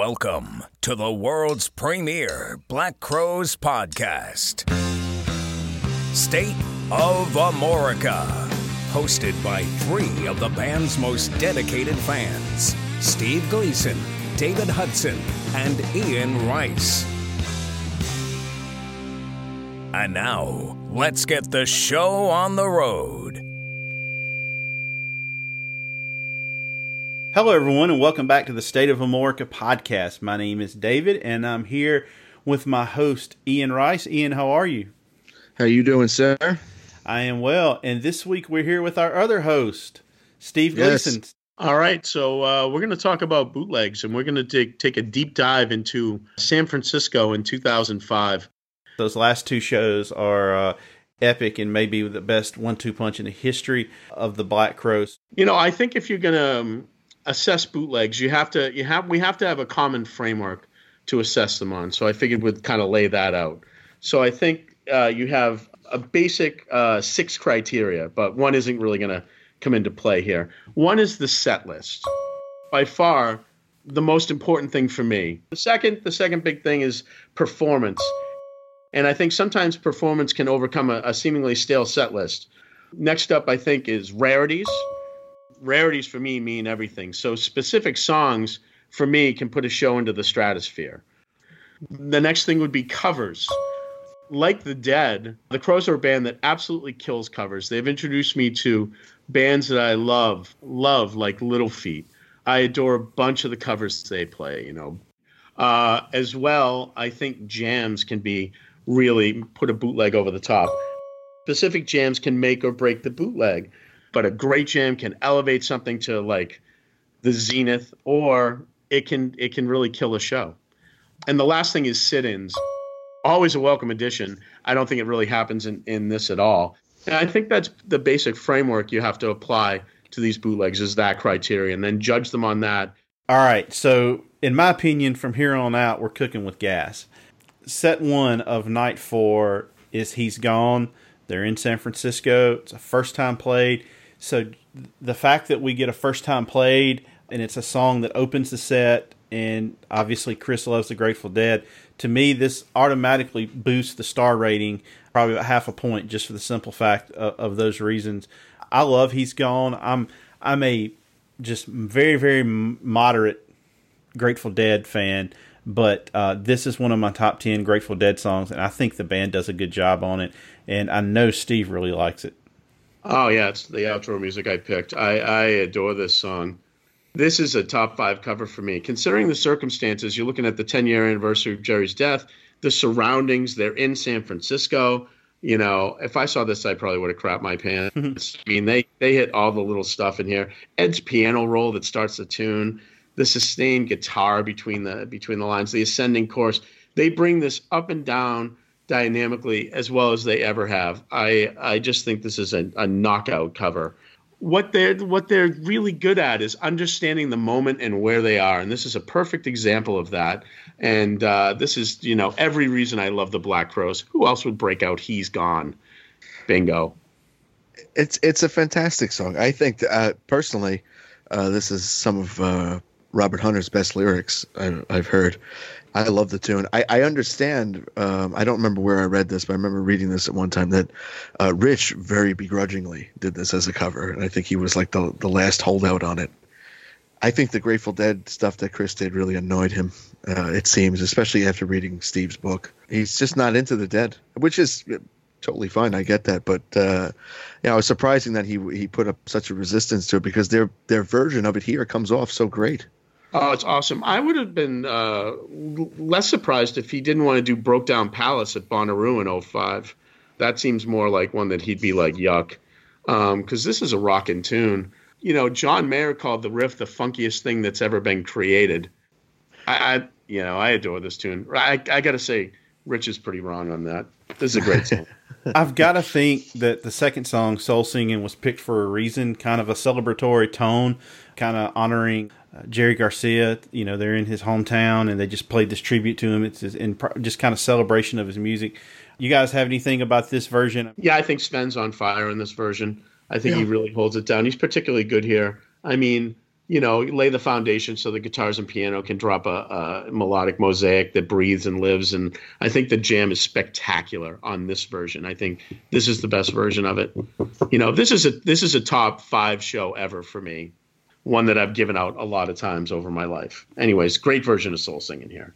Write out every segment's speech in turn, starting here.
Welcome to the world's premier Black Crowes podcast, State of Amorica, hosted by three of the band's most dedicated fans Steve Gleason, David Hudson, and Ian Rice. And now, let's get the show on the road. Hello, everyone, and welcome back to the State of Amorica podcast. My name is David, and I'm here with my host Ian Rice. Ian, how are you? How you doing, sir? I am well, and this week we're here with our other host, Steve Yes. Gleason. All right, so uh, we're going to talk about bootlegs, and we're going to take take a deep dive into San Francisco in 2005. Those last two shows are uh, epic and maybe the best one-two punch in the history of the Black Crowes. You know, I think if you're going to um, assess bootlegs, you have to you have we have to have a common framework to assess them on. So I figured we'd kind of lay that out. So I think uh, you have a basic uh, six criteria, but one isn't really going to come into play here. One is the set list. By far, the most important thing for me. The second, the second big thing is performance. And I think sometimes performance can overcome a, a seemingly stale set list. Next up, I think, is rarities. Rarities for me mean everything. So specific songs for me can put a show into the stratosphere. The next thing would be covers. Like the Dead, the Crowes are a band that absolutely kills covers. They've introduced me to bands that I love, love like Little Feat. I adore a bunch of the covers they play, you know. Uh, as well, I think jams can be really put a bootleg over the top. Specific jams can make or break the bootleg, but a great jam can elevate something to like the zenith, or it can it can really kill a show. And the last thing is sit-ins. Always a welcome addition. I don't think it really happens in, in this at all. And I think that's the basic framework you have to apply to these bootlegs is that criteria, and then judge them on that. All right, so in my opinion, from here on out, we're cooking with gas. Set one of night four is He's Gone. They're in San Francisco. It's a first time played. So the fact that we get a first time played and it's a song that opens the set, and obviously Chris loves the Grateful Dead, to me, this automatically boosts the star rating probably about half a point just for the simple fact of, of those reasons. I love He's Gone. I'm I'm a just very very moderate Grateful Dead fan, but uh, this is one of my top ten Grateful Dead songs, and I think the band does a good job on it, and I know Steve really likes it. Oh yeah, it's the outro music I picked. I, I adore this song. This is a top five cover for me. Considering the circumstances, you're looking at the 10 year anniversary of Jerry's death, the surroundings, they're in San Francisco. You know, if I saw this, I probably would have crapped my pants. Mm-hmm. I mean, they they hit all the little stuff in here. Ed's piano roll that starts the tune, the sustained guitar between the between the lines, the ascending chorus. They bring this up and down dynamically as well as they ever have. I I just think this is a, a knockout cover. What they're what they're really good at is understanding the moment and where they are, and this is a perfect example of that. And uh, this is you know every reason I love the Black Crowes. Who else would break out? He's gone. Bingo. It's it's a fantastic song. I think uh, personally, uh, this is some of uh, Robert Hunter's best lyrics I, I've heard. I love the tune. I, I understand. Um, I don't remember where I read this, but I remember reading this at one time that uh, Rich very begrudgingly did this as a cover, and I think he was like the the last holdout on it. I think the Grateful Dead stuff that Chris did really annoyed him. Uh, it seems, especially after reading Steve's book, he's just not into the Dead, which is totally fine. I get that, but uh, yeah, it was surprising that he he put up such a resistance to it because their their version of it here comes off so great. Oh, it's awesome. I would have been uh, less surprised if he didn't want to do Broke Down Palace at Bonnaroo in 05. That seems more like one that he'd be like, yuck. Because this is a rockin' tune. You know, John Mayer called the riff the funkiest thing that's ever been created. I, I you know, I adore this tune. I, I got to say, Rich is pretty wrong on that. This is a great song. I've got to think that the second song, Soul Singing, was picked for a reason, kind of a celebratory tone, kind of honoring uh, Jerry Garcia. You know, they're in his hometown and they just played this tribute to him. It's in just kind of celebration of his music. You guys have anything about this version? Yeah, I think Sven's on fire in this version. I think he really holds it down. He's particularly good here. I mean, you know, lay the foundation so the guitars and piano can drop a, a, melodic mosaic that breathes and lives. And I think the jam is spectacular on this version. I think this is the best version of it. You know, this is a this is a top five show ever for me. One that I've given out a lot of times over my life. Anyways, great version of Soul Singing here.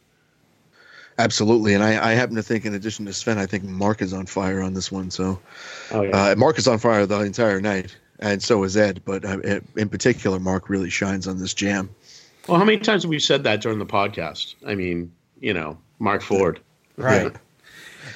Absolutely, and I, I, happen to think, in addition to Sven, I think Marc is on fire on this one. So, oh, yeah. uh, Marc is on fire the entire night and so is Ed. But uh, in particular, Marc really shines on this jam. Well, how many times have we said that during the podcast? I mean, you know, Marc Ford, right?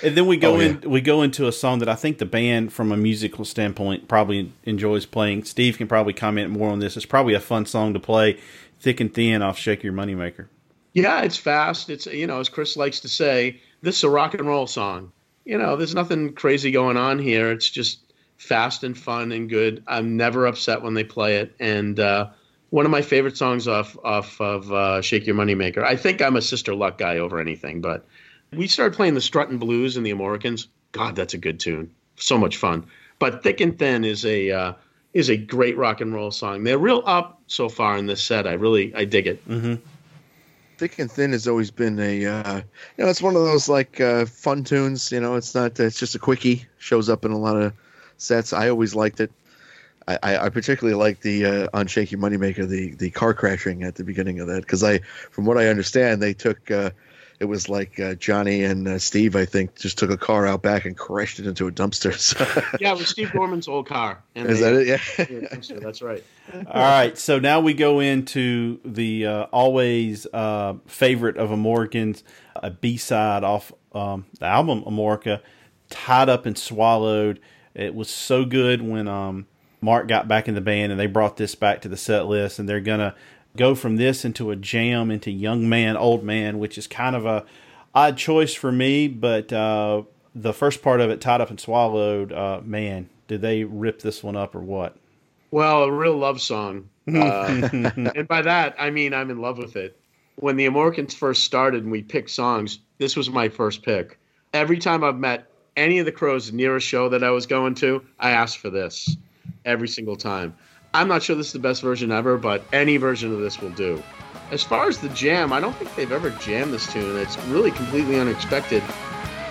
And then we go oh, in. We go into a song that I think the band, from a musical standpoint, probably enjoys playing. Steve can probably comment more on this. It's probably a fun song to play, "Thick and Thin" off "Shake Your Moneymaker." Yeah, it's fast. It's you know, as Chris likes to say, this is a rock and roll song. You know, there's nothing crazy going on here. It's just fast and fun and good. I'm never upset when they play it, and uh, one of my favorite songs off off of uh, "Shake Your Moneymaker." I think I'm a Sister Luck guy over anything, but we started playing the Struttin' Blues and the Amoricans. God, that's a good tune. So much fun. But "Thick and Thin" is a uh, is a great rock and roll song. They're real up so far in this set. I really I dig it. Mm-hmm. Thick and Thin has always been a, uh, you know, it's one of those like uh, fun tunes. You know, it's not, it's just a quickie. Shows up in a lot of sets. I always liked it. I, I particularly like the uh, on Shake Your Moneymaker the the car crashing at the beginning of that because I, from what I understand, they took uh, it was like uh, Johnny and uh, Steve I think just took a car out back and crashed it into a dumpster. So. yeah, it was Steve Gorman's old car. Is they, that it? Yeah, yeah that's right. All right, so now we go into the uh, always uh, favorite of Amoricans, a B side off um, the album Amorica, tied up and swallowed. It was so good when um, Marc got back in the band and they brought this back to the set list, and they're gonna go from this into a jam into Young Man, Old Man, which is kind of a odd choice for me, but uh, the first part of it, tied up and swallowed, uh, man, did they rip this one up or what? Well, a real love song, uh, and by that I mean I'm in love with it. When the Amoricans first started and we picked songs, this was my first pick. Every time I've met any of the crows near a show that I was going to, I asked for this every single time. I'm not sure this is the best version ever, but any version of this will do. As far as the jam, I don't think they've ever jammed this tune. It's really completely unexpected.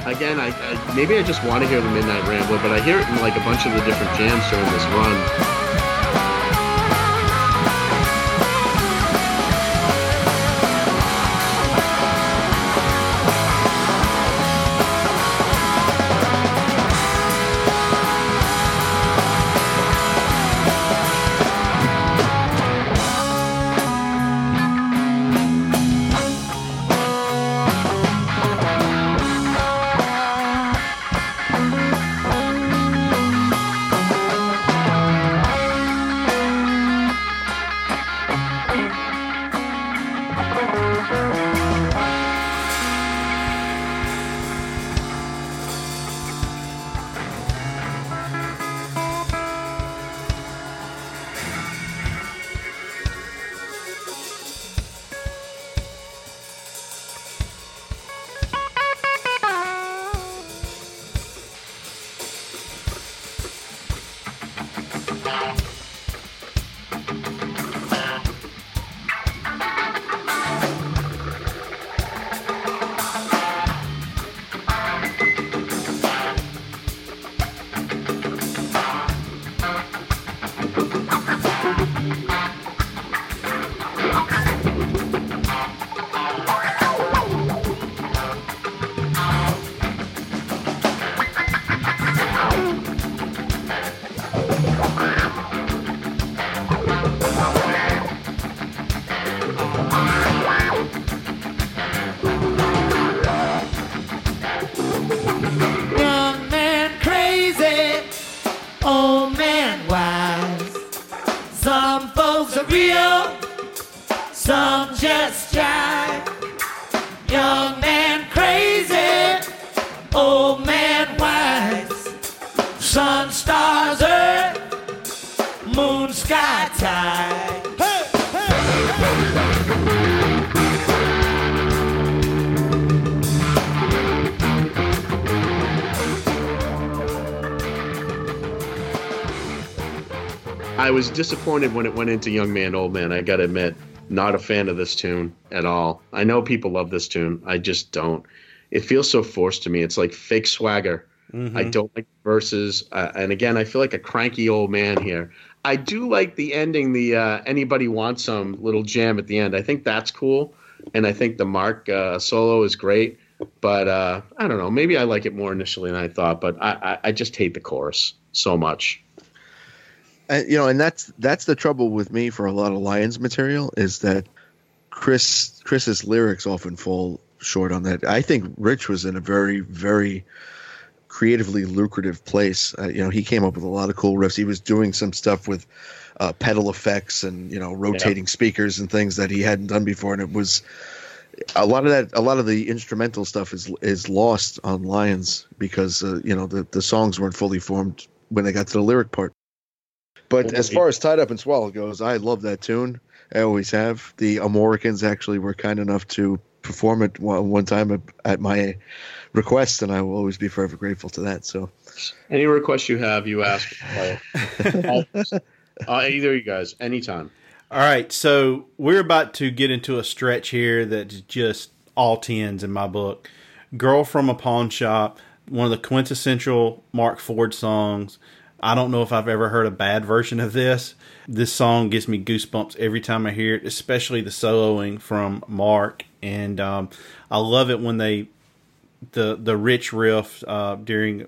Again, I, I maybe I just want to hear the Midnight Rambler, but I hear it in like a bunch of the different jams during this run. real, some just try. I was disappointed when it went into Young Man, Old Man. I got to admit, not a fan of this tune at all. I know people love this tune. I just don't. It feels so forced to me. It's like fake swagger. Mm-hmm. I don't like verses. Uh, and again, I feel like a cranky old man here. I do like the ending, the uh, anybody wants some little jam at the end. I think that's cool. And I think the Marc uh, solo is great. But uh, I don't know. Maybe I like it more initially than I thought. But I, I, I just hate the chorus so much. Uh, you know, and that's that's the trouble with me for a lot of Lions material is that Chris Chris's lyrics often fall short on that. I think Rich was in a very very creatively lucrative place. Uh, you know, he came up with a lot of cool riffs. He was doing some stuff with uh, pedal effects and you know rotating yeah. speakers and things that he hadn't done before, and it was a lot of that. A lot of the instrumental stuff is is lost on Lions because uh, you know the the songs weren't fully formed when they got to the lyric part. But as far as Tied Up and Swallow goes, I love that tune. I always have. The Americans actually were kind enough to perform it one time at my request, and I will always be forever grateful to that. So, any request you have, you ask. uh, either you guys, anytime. All right, so we're about to get into a stretch here that's just all tens in my book. "Girl from a Pawn Shop," one of the quintessential Marc Ford songs. I don't know if I've ever heard a bad version of this. This song gives me goosebumps every time I hear it, especially the soloing from Marc. And um, I love it when they the the rich riff uh, during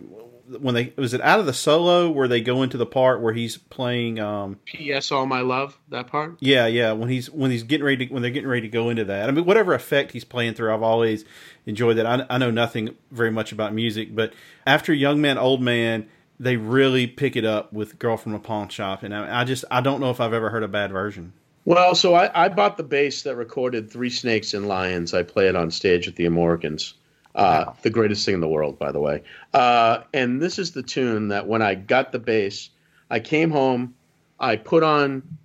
when they was it out of the solo where they go into the part where he's playing um ps all my love that part yeah yeah when he's when he's getting ready to, when they're getting ready to go into that i mean whatever effect he's playing through i've always enjoyed that i, I know nothing very much about music but after young man old man they really pick it up with Girl from a Pawn Shop, and I, I just I don't know if I've ever heard a bad version. Well, so I, I bought the bass that recorded Three Snakes and Lions. I play it on stage with the Americans. Uh, wow. The greatest thing in the world, by the way. Uh, and this is the tune that when I got the bass, I came home, I put on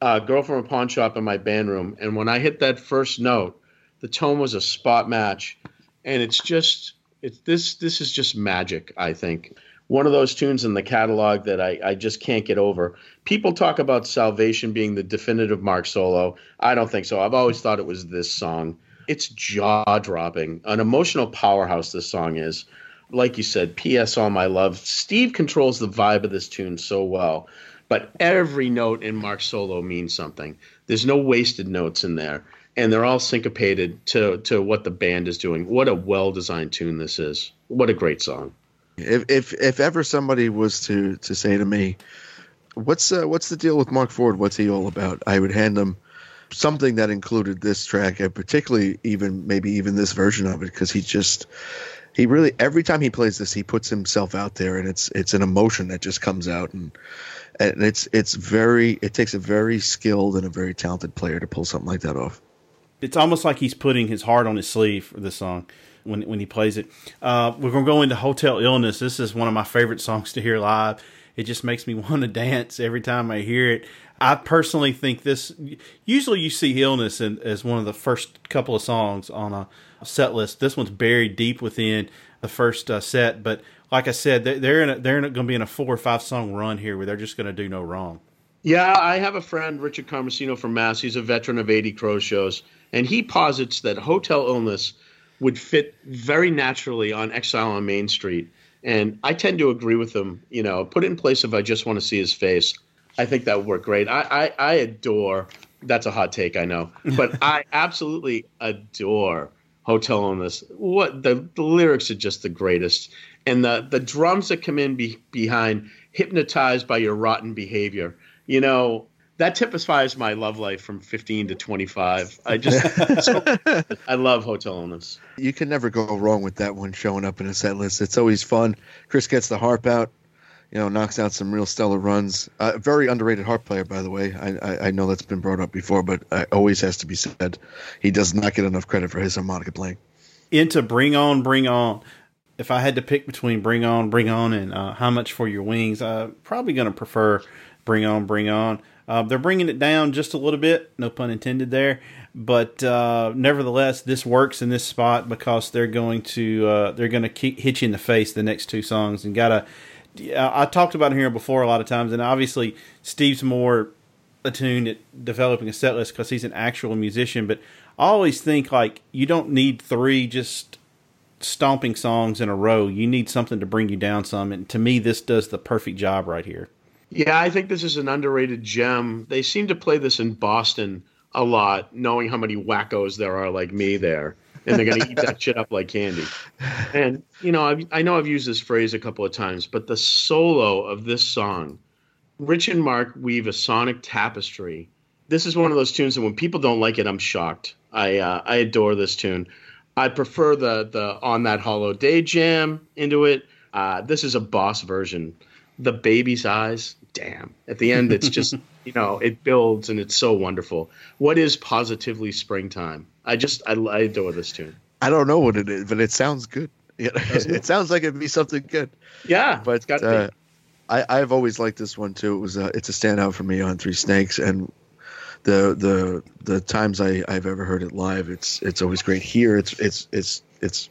uh, Girl from a Pawn Shop in my band room, and when I hit that first note, the tone was a spot match, and it's just it's this this is just magic. I think one of those tunes in the catalog that I, I just can't get over. People talk about Salvation being the definitive Marc solo. I don't think so. I've always thought it was this song. It's jaw dropping, an emotional powerhouse. This song is, like you said, P.S. All My Love. Steve controls the vibe of this tune so well, but every note in Marc's solo means something. There's no wasted notes in there, and they're all syncopated to to what the band is doing. What a well designed tune this is. What a great song. If if if ever somebody was to to say to me, "What's uh, what's the deal with Marc Ford? What's he all about?" I would hand them something that included this track, and particularly even maybe even this version of it, because he just he really every time he plays this, he puts himself out there, and it's it's an emotion that just comes out, and and it's it's very it takes a very skilled and a very talented player to pull something like that off. It's almost like he's putting his heart on his sleeve for this song when when he plays it. Uh, we're to go into Hotel Illness. This is one of my favorite songs to hear live. It just makes me want to dance every time I hear it. I personally think this. Usually, you see Illness in, as one of the first couple of songs on a set list. This one's buried deep within the first uh, set, but like I said, they're in a, they're going to be in a four or five song run here where they're just going to do no wrong. Yeah, I have a friend, Richard Carmesino from Mass. He's a veteran of 80 Crow shows, and he posits that Hotel Illness would fit very naturally on Exile on Main Street. And I tend to agree with him. You know, put it in place if I just want to see his face. I think that would work great. I, I, I adore. That's a hot take, I know, but I absolutely adore Hotel on this. What the, the lyrics are just the greatest, and the the drums that come in be, behind, hypnotized by your rotten behavior. You know, that typifies my love life from 15 to 25. I just, so, I love Hotel Illness. You can never go wrong with that one showing up in a set list. It's always fun. Chris gets the harp out, you know, knocks out some real stellar runs. Uh, very underrated harp player, by the way. I, I, I know that's been brought up before, but it always has to be said. He does not get enough credit for his harmonica playing. Into Bring On, Bring On. If I had to pick between Bring On, Bring On, and uh, How Much for Your Wings, I'm probably going to prefer Bring On, Bring On. Uh, they're bringing it down just a little bit, no pun intended there. But uh, nevertheless, this works in this spot because they're going to uh, they're going to hit you in the face the next two songs and got a yeah, I talked about it here before a lot of times, and obviously Steve's more attuned at developing a set list because he's an actual musician. But I always think like you don't need three just stomping songs in a row. You need something to bring you down some, and to me, this does the perfect job right here. Yeah, I think this is an underrated gem. They seem to play this in Boston a lot, knowing how many wackos there are like me there. And they're going to eat that shit up like candy. And, you know, I've, I know I've used this phrase a couple of times, but the solo of this song, Rich and Marc weave a sonic tapestry. This is one of those tunes that when people don't like it, I'm shocked. I, uh, I adore this tune. I prefer the, the On That Hollow Day jam into it. Uh, this is a boss version. The baby's eyes, damn. At the end, it's just, you know, it builds and it's so wonderful. What is positively springtime? I just, I, I adore this tune. I don't know what it is, but it sounds good. it sounds like it'd be something good. Yeah, but it's got uh, I, I've always liked this one too. It was a, it's a standout for me on Three Snakes, and the the the times I, I've ever heard it live, it's it's always great. Here, it's it's it's it's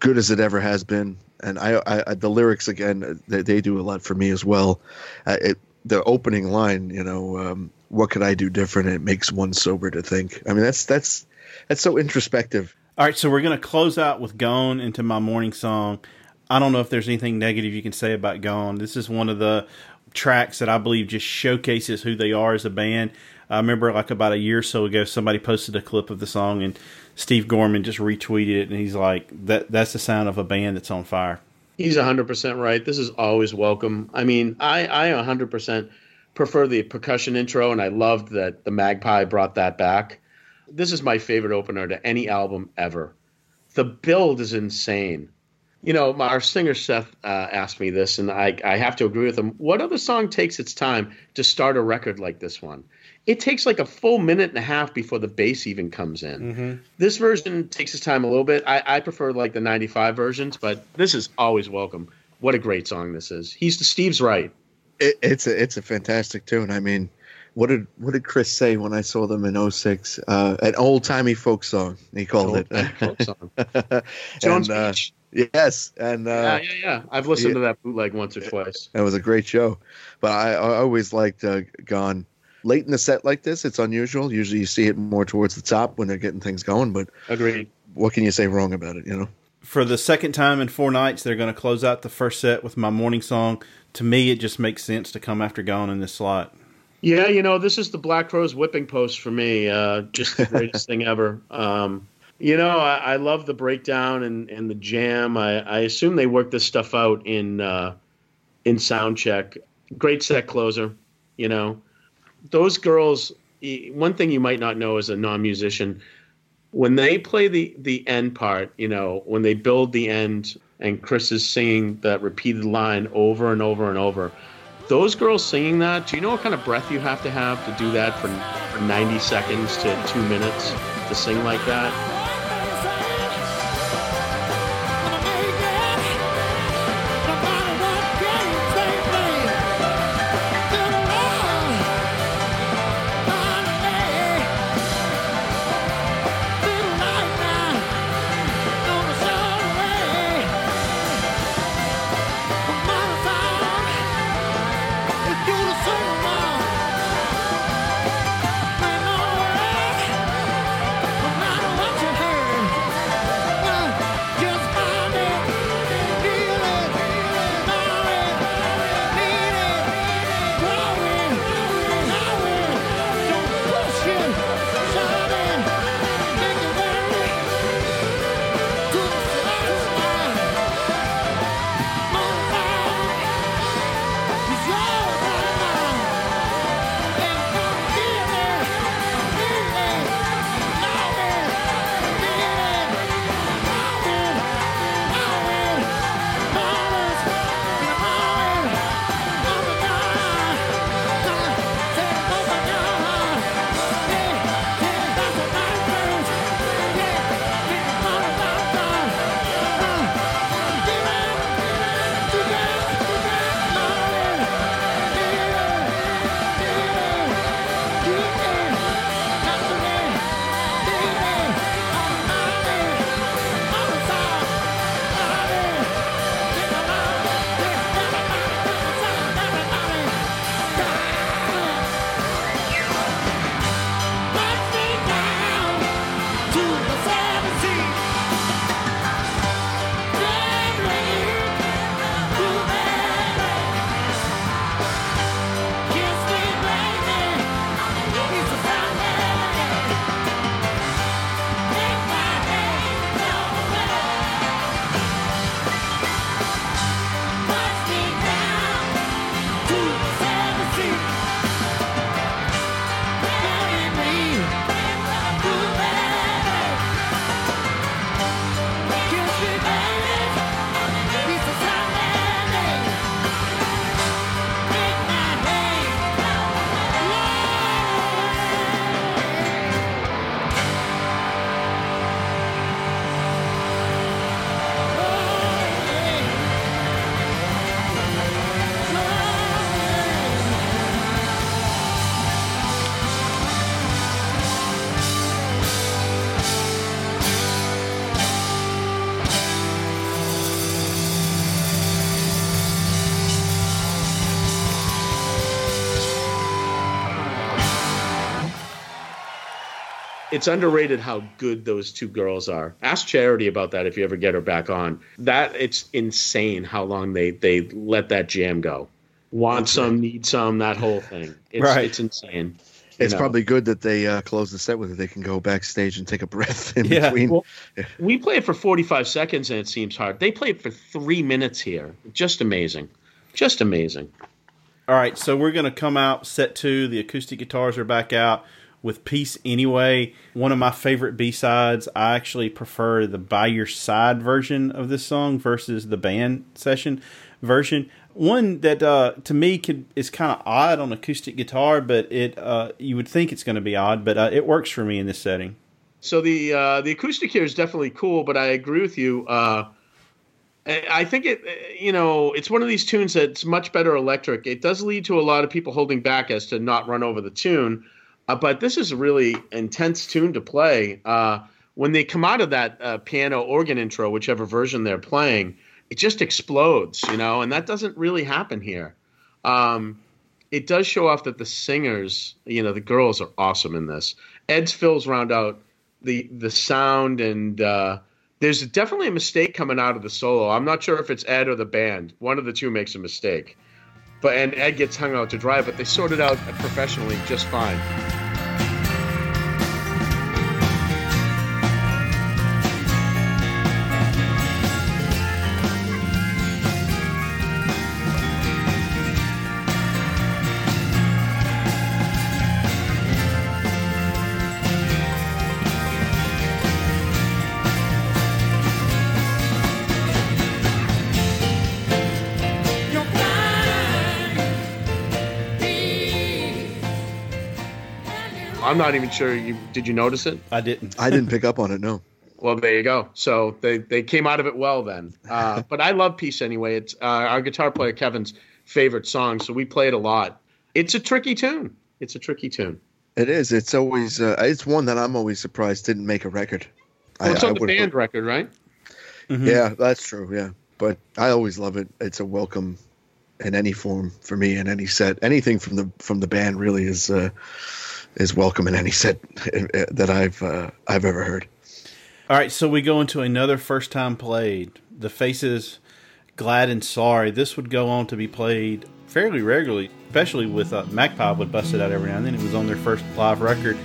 good as it ever has been and I, I the lyrics again they, they, do a lot for me as well. Uh, it the opening line, you know, um, what could I do different? It makes one sober to think. I mean, that's that's that's so introspective. All right, so we're gonna close out with "Gone" into my morning song. I don't know if there's anything negative you can say about "Gone." This is one of the tracks that I believe just showcases who they are as a band. I remember like about a year or so ago, somebody posted a clip of the song and Steve Gorman just retweeted it, and he's like, "That that's the sound of a band that's on fire." He's hundred percent right. This is always welcome. I mean, I I hundred percent prefer the percussion intro, and I loved that the Magpie brought that back. This is my favorite opener to any album ever. The build is insane. You know, our singer Seth uh, asked me this, and I, I have to agree with him. What other song takes its time to start a record like this one? It takes like a full minute and a half before the bass even comes in. Mm-hmm. This version takes its time a little bit. I, I, prefer like the 95 versions, but this is always welcome. What a great song this is. He's the Steve's right. It, it's a it's a fantastic tune. I mean, what did what did Chris say when I saw them in 06? Uh, an old timey folk song. He called it. Folk song. Jones and, uh, Yes, and uh, yeah, yeah, yeah. I've listened yeah, to that bootleg once or twice. It was a great show, but I, I always liked uh, "Gone." Late in the set like this, it's unusual. Usually you see it more towards the top when they're getting things going, but agreed. What can you say wrong about it, you know? For the second time in four nights, they're going to close out the first set with my morning song. To me, it just makes sense to come after Gone in this slot. Yeah, you know, this is the Black Crowes whipping post for me. Uh, just the greatest thing ever. Um, you know, I, I, love the breakdown and, and the jam. I, I assume they worked this stuff out in uh, in sound check. Great set closer. You know, those girls one thing you might not know as a non-musician when they play the the end part you know when they build the end and chris is singing that repeated line over and over and over those girls singing that do you know what kind of breath you have to have to do that for, for 90 seconds to two minutes to sing like that it's underrated how good those two girls are. Ask Charity about that if you ever get her back on. That it's insane how long they they let that jam go. Want some, need some, that whole thing. It's, Right. It's insane. It's know. probably good that they uh, close the set with it. They can go backstage and take a breath in Yeah. between. Well, we play it for 45 seconds and it seems hard. They play it for three minutes here. Just amazing. Just amazing. All right, so we're going to come out set two. The acoustic guitars are back out with Peace Anyway. One of my favorite B sides. I actually prefer the By Your Side version of this song versus the band session version. One that uh, to me could, is kind of odd on acoustic guitar, but it uh, you would think it's going to be odd, but uh, it works for me in this setting. So the uh, the acoustic here is definitely cool, but I agree with you. Uh, I I think it, you know, it's one of these tunes that's much better electric. It does lead to a lot of people holding back as to not run over the tune, uh, but this is a really intense tune to play. Uh, when they come out of that uh, piano organ intro, whichever version they're playing, it just explodes, you know, and that doesn't really happen here. Um, it does show off that the singers, you know, the girls are awesome in this. Ed's fills round out the the sound and uh, there's definitely a mistake coming out of the solo. I'm not sure if it's Ed or the band. One of the two makes a mistake. But and Ed gets hung out to dry, but they sort it out professionally just fine. I'm not even sure you did you notice it? I didn't. I didn't pick up on it. No. Well, there you go. So they, they came out of it well then. Uh, but I love Peace anyway. It's uh, our guitar player Kevin's favorite song, so we play it a lot. It's a tricky tune. It's a tricky tune. It is. It's always. Uh, it's one that I'm always surprised didn't make a record. Well, it's on the would've- band record, right? Yeah, that's true. Yeah, but I always love it. It's a welcome in any form for me in any set. Anything from the from the band really is uh, is welcome in any set uh, that I've uh, I've ever heard. All right, so we go into another first time played. The Faces, Glad and Sorry. This would go on to be played fairly regularly, especially with uh, Magpie would bust it out every now and then. It was on their first live record.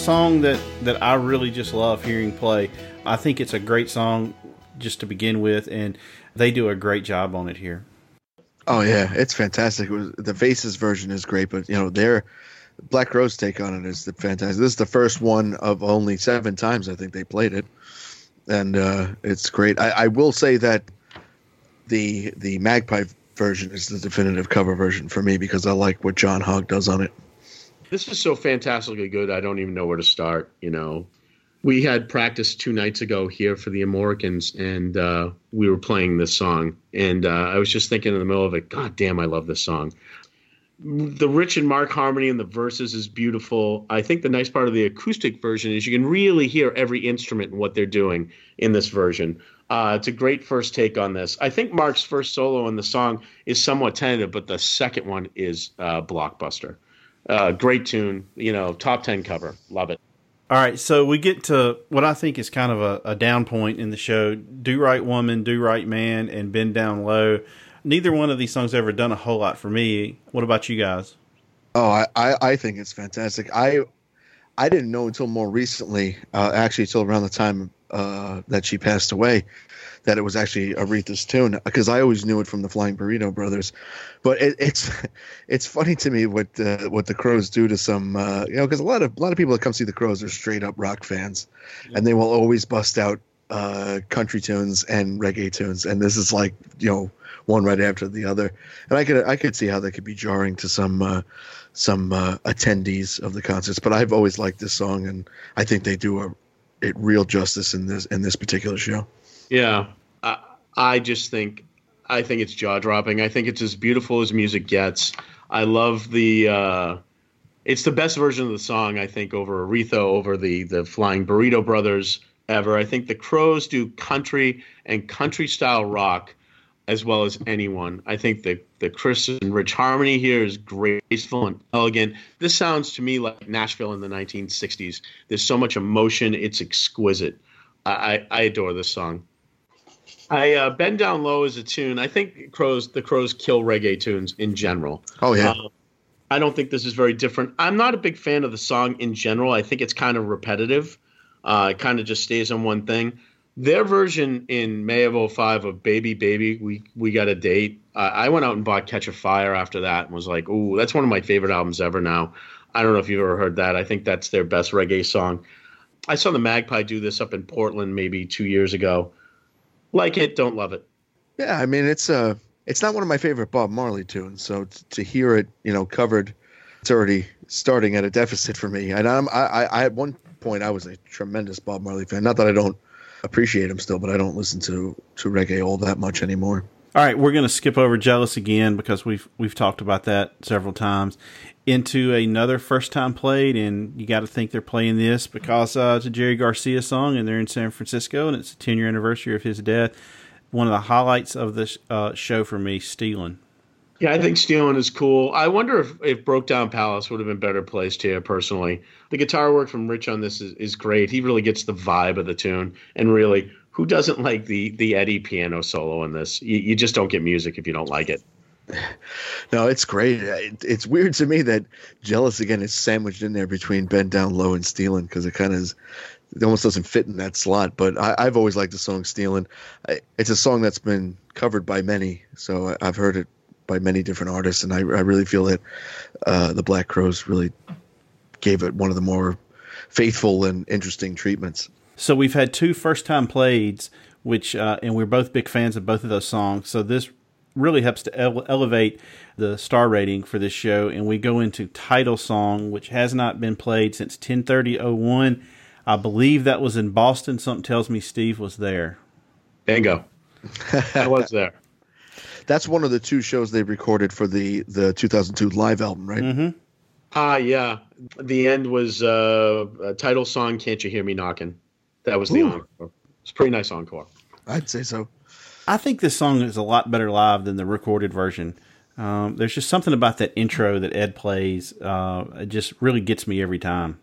Song that, that I really just love hearing play. I think it's a great song just to begin with, and they do a great job on it here. Oh yeah, it's fantastic. It was, the Faces version is great, but you know their Black Crowes take on it is the fantastic. This is the first one of only seven times I think they played it, and uh, it's great. I, I will say that the the Magpie version is the definitive cover version for me because I like what John Hogg does on it. This is so fantastically good. I don't even know where to start. You know, we had practice two nights ago here for the Americans, and uh, we were playing this song. And uh, I was just thinking in the middle of it, God damn, I love this song. The Rich and Marc harmony in the verses is beautiful. I think the nice part of the acoustic version is you can really hear every instrument and what they're doing in this version. Uh, it's a great first take on this. I think Marc's first solo in the song is somewhat tentative, but the second one is uh, blockbuster. Uh, great tune, you know, top ten cover, love it. All right, so we get to what I think is kind of a, a down point in the show. Do Right Woman, Do Right Man, and Bend Down Low. Neither one of these songs ever done a whole lot for me. What about you guys? Oh, I, I, I think it's fantastic. I I didn't know until more recently, uh, actually, until around the time uh, that she passed away, that it was actually Aretha's tune because I always knew it from the Flying Burrito Brothers. But it, it's it's funny to me what uh, what the Crowes do to some uh, you know because a lot of a lot of people that come see the Crowes are straight up rock fans, and they will always bust out uh, country tunes and reggae tunes, and this is like you know one right after the other, and I could I could see how that could be jarring to some uh, some uh, attendees of the concerts. But I've always liked this song, and I think they do a it real justice in this in this particular show. Yeah, I, I just think I think it's jaw dropping. I think it's as beautiful as music gets. I love the. Uh, it's the best version of the song I think over Aretha, over the the Flying Burrito Brothers ever. I think the Crowes do country and country style rock as well as anyone. I think the the Chris and Rich harmony here is graceful and elegant. This sounds to me like Nashville in the 1960s. There's so much emotion. It's exquisite. I, I, I adore this song. I uh, Bend Down Low is a tune. I think Crowes the Crowes kill reggae tunes in general. Oh yeah, Um, I don't think this is very different. I'm not a big fan of the song in general. I think it's kind of repetitive. Uh, it kind of just stays on one thing. Their version in May of 05 of Baby Baby, we we got a date. Uh, I went out and bought Catch a Fire after that and was like, ooh, that's one of my favorite albums ever now. I don't know if you've ever heard that. I think that's their best reggae song. I saw the Magpie do this up in Portland maybe two years ago. Like it, don't love it. yeah. I mean, it's uh it's not one of my favorite Bob Marley tunes. So t- to hear it, you know, covered, it's already starting at a deficit for me. And I'm I, I at one point I was a tremendous Bob Marley fan. Not that I don't appreciate him still, but I don't listen to to reggae all that much anymore. All right, we're going to skip over "Jealous" again because we've we've talked about that several times. Into another first time played, and you got to think they're playing this because uh, it's a Jerry Garcia song, and they're in San Francisco, and it's the 10 year anniversary of his death. One of the highlights of this uh, show for me, "Stealing." Yeah, I think Stealing is cool. I wonder if, if Broke Down Palace would have been better placed here, personally. The guitar work from Rich on this is, is great. He really gets the vibe of the tune. And really, who doesn't like the, the Eddie piano solo in this? You, you just don't get music if you don't like it. No, it's great. It, it's weird to me that "Jealous" again is sandwiched in there between "Bend Down Low" and "Stealing" because it kind of is. It almost doesn't fit in that slot. But I, I've always liked the song "Stealing." It's a song that's been covered by many, so I, I've heard it by many different artists, and I, I really feel that uh, the Black Crowes really gave it one of the more faithful and interesting treatments. So we've had two first time plays, which uh, and we're both big fans of both of those songs. So this really helps to ele- elevate the star rating for this show. And we go into title song, which has not been played since ten thirty oh one. I believe that was in Boston. Something tells me Steve was there. Bingo. I was there. That's one of the two shows they recorded for the the 2002 live album, right? Mm-hmm. Ah, yeah. The end was uh, a title song, Can't You Hear Me Knocking? That was the Ooh. encore. It's pretty nice encore. I'd say so. I think this song is a lot better live than the recorded version. Um, there's just something about that intro that Ed plays. Uh, it just really gets me every time.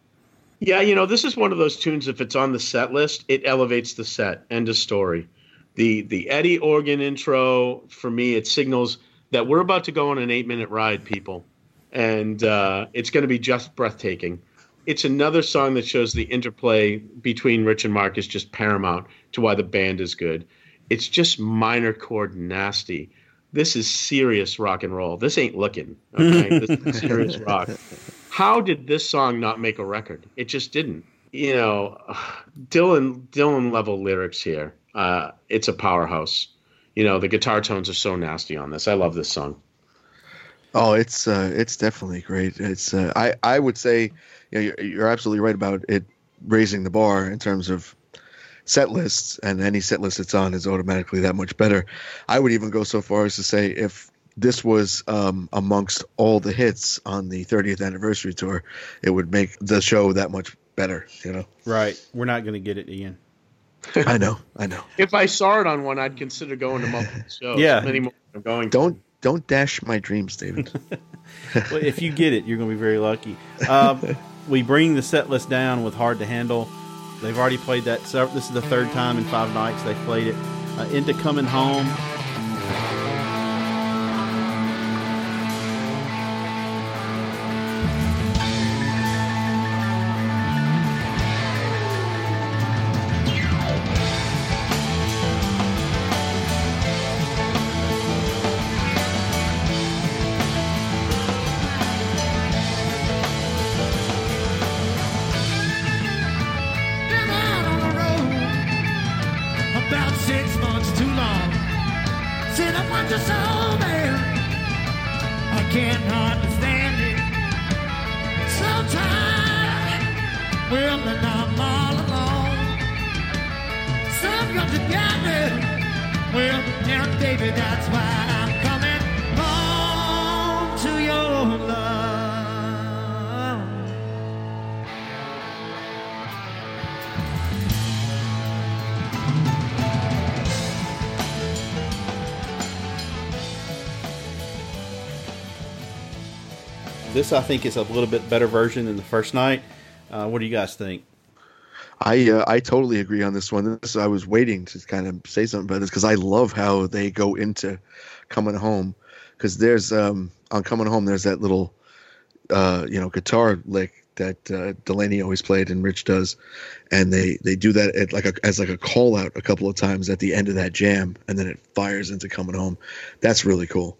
Yeah, you know, this is one of those tunes. If it's on the set list, it elevates the set. End of story. The the Eddie organ intro for me, it signals that we're about to go on an eight minute ride, people, and uh, it's going to be just breathtaking. It's another song that shows the interplay between Rich and Marc is just paramount to why the band is good. It's just minor chord nasty. This is serious rock and roll. This ain't looking. Okay, this is serious rock how did this song not make a record? It just didn't. You know, Dylan Dylan level lyrics here. Uh, it's a powerhouse. You know, the guitar tones are so nasty on this. I love this song. Oh, it's uh, it's definitely great. It's uh, I I would say you know, you're, you're absolutely right about it raising the bar in terms of set lists, and any set list it's on is automatically that much better. I would even go so far as to say if this was um, amongst all the hits on the 30th anniversary tour, it would make the show that much better. You know. Right. We're not going to get it, Ian. I know, I know. If I saw it on one, I'd consider going to multiple shows. Yeah. many more I'm going. Don't to. Don't dash my dreams, David. well, if you get it, you're going to be very lucky. Um, we bring the set list down with Hard to Handle. They've already played that. This is the third time in five nights they've played it. Uh, into Coming Home. This, I think, is a little bit better version than the first night. Uh, what do you guys think? I uh, I totally agree on this one. This I was waiting to kind of say something about this because I love how they go into coming home because there's um on coming home there's that little uh you know guitar lick that uh, Delaney always played and Rich does, and they they do that at like a, as like a call out a couple of times at the end of that jam, and then it fires into coming home. That's really cool.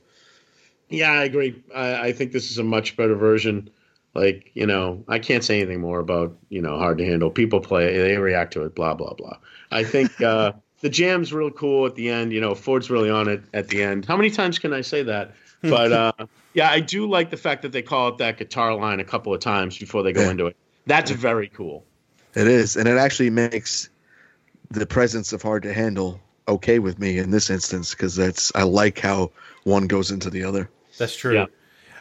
Yeah, I agree. I, I think this is a much better version. Like, you know, I can't say anything more about, you know, hard to handle. People play it, they react to it, blah, blah, blah. I think uh, the jam's real cool at the end. You know, Ford's really on it at the end. How many times can I say that? But uh, yeah, I do like the fact that they call it that guitar line a couple of times before they go Yeah. into it. That's very cool. It is, and it actually makes the presence of hard to handle okay with me in this instance because that's I like how one goes into the other. That's true. Yeah.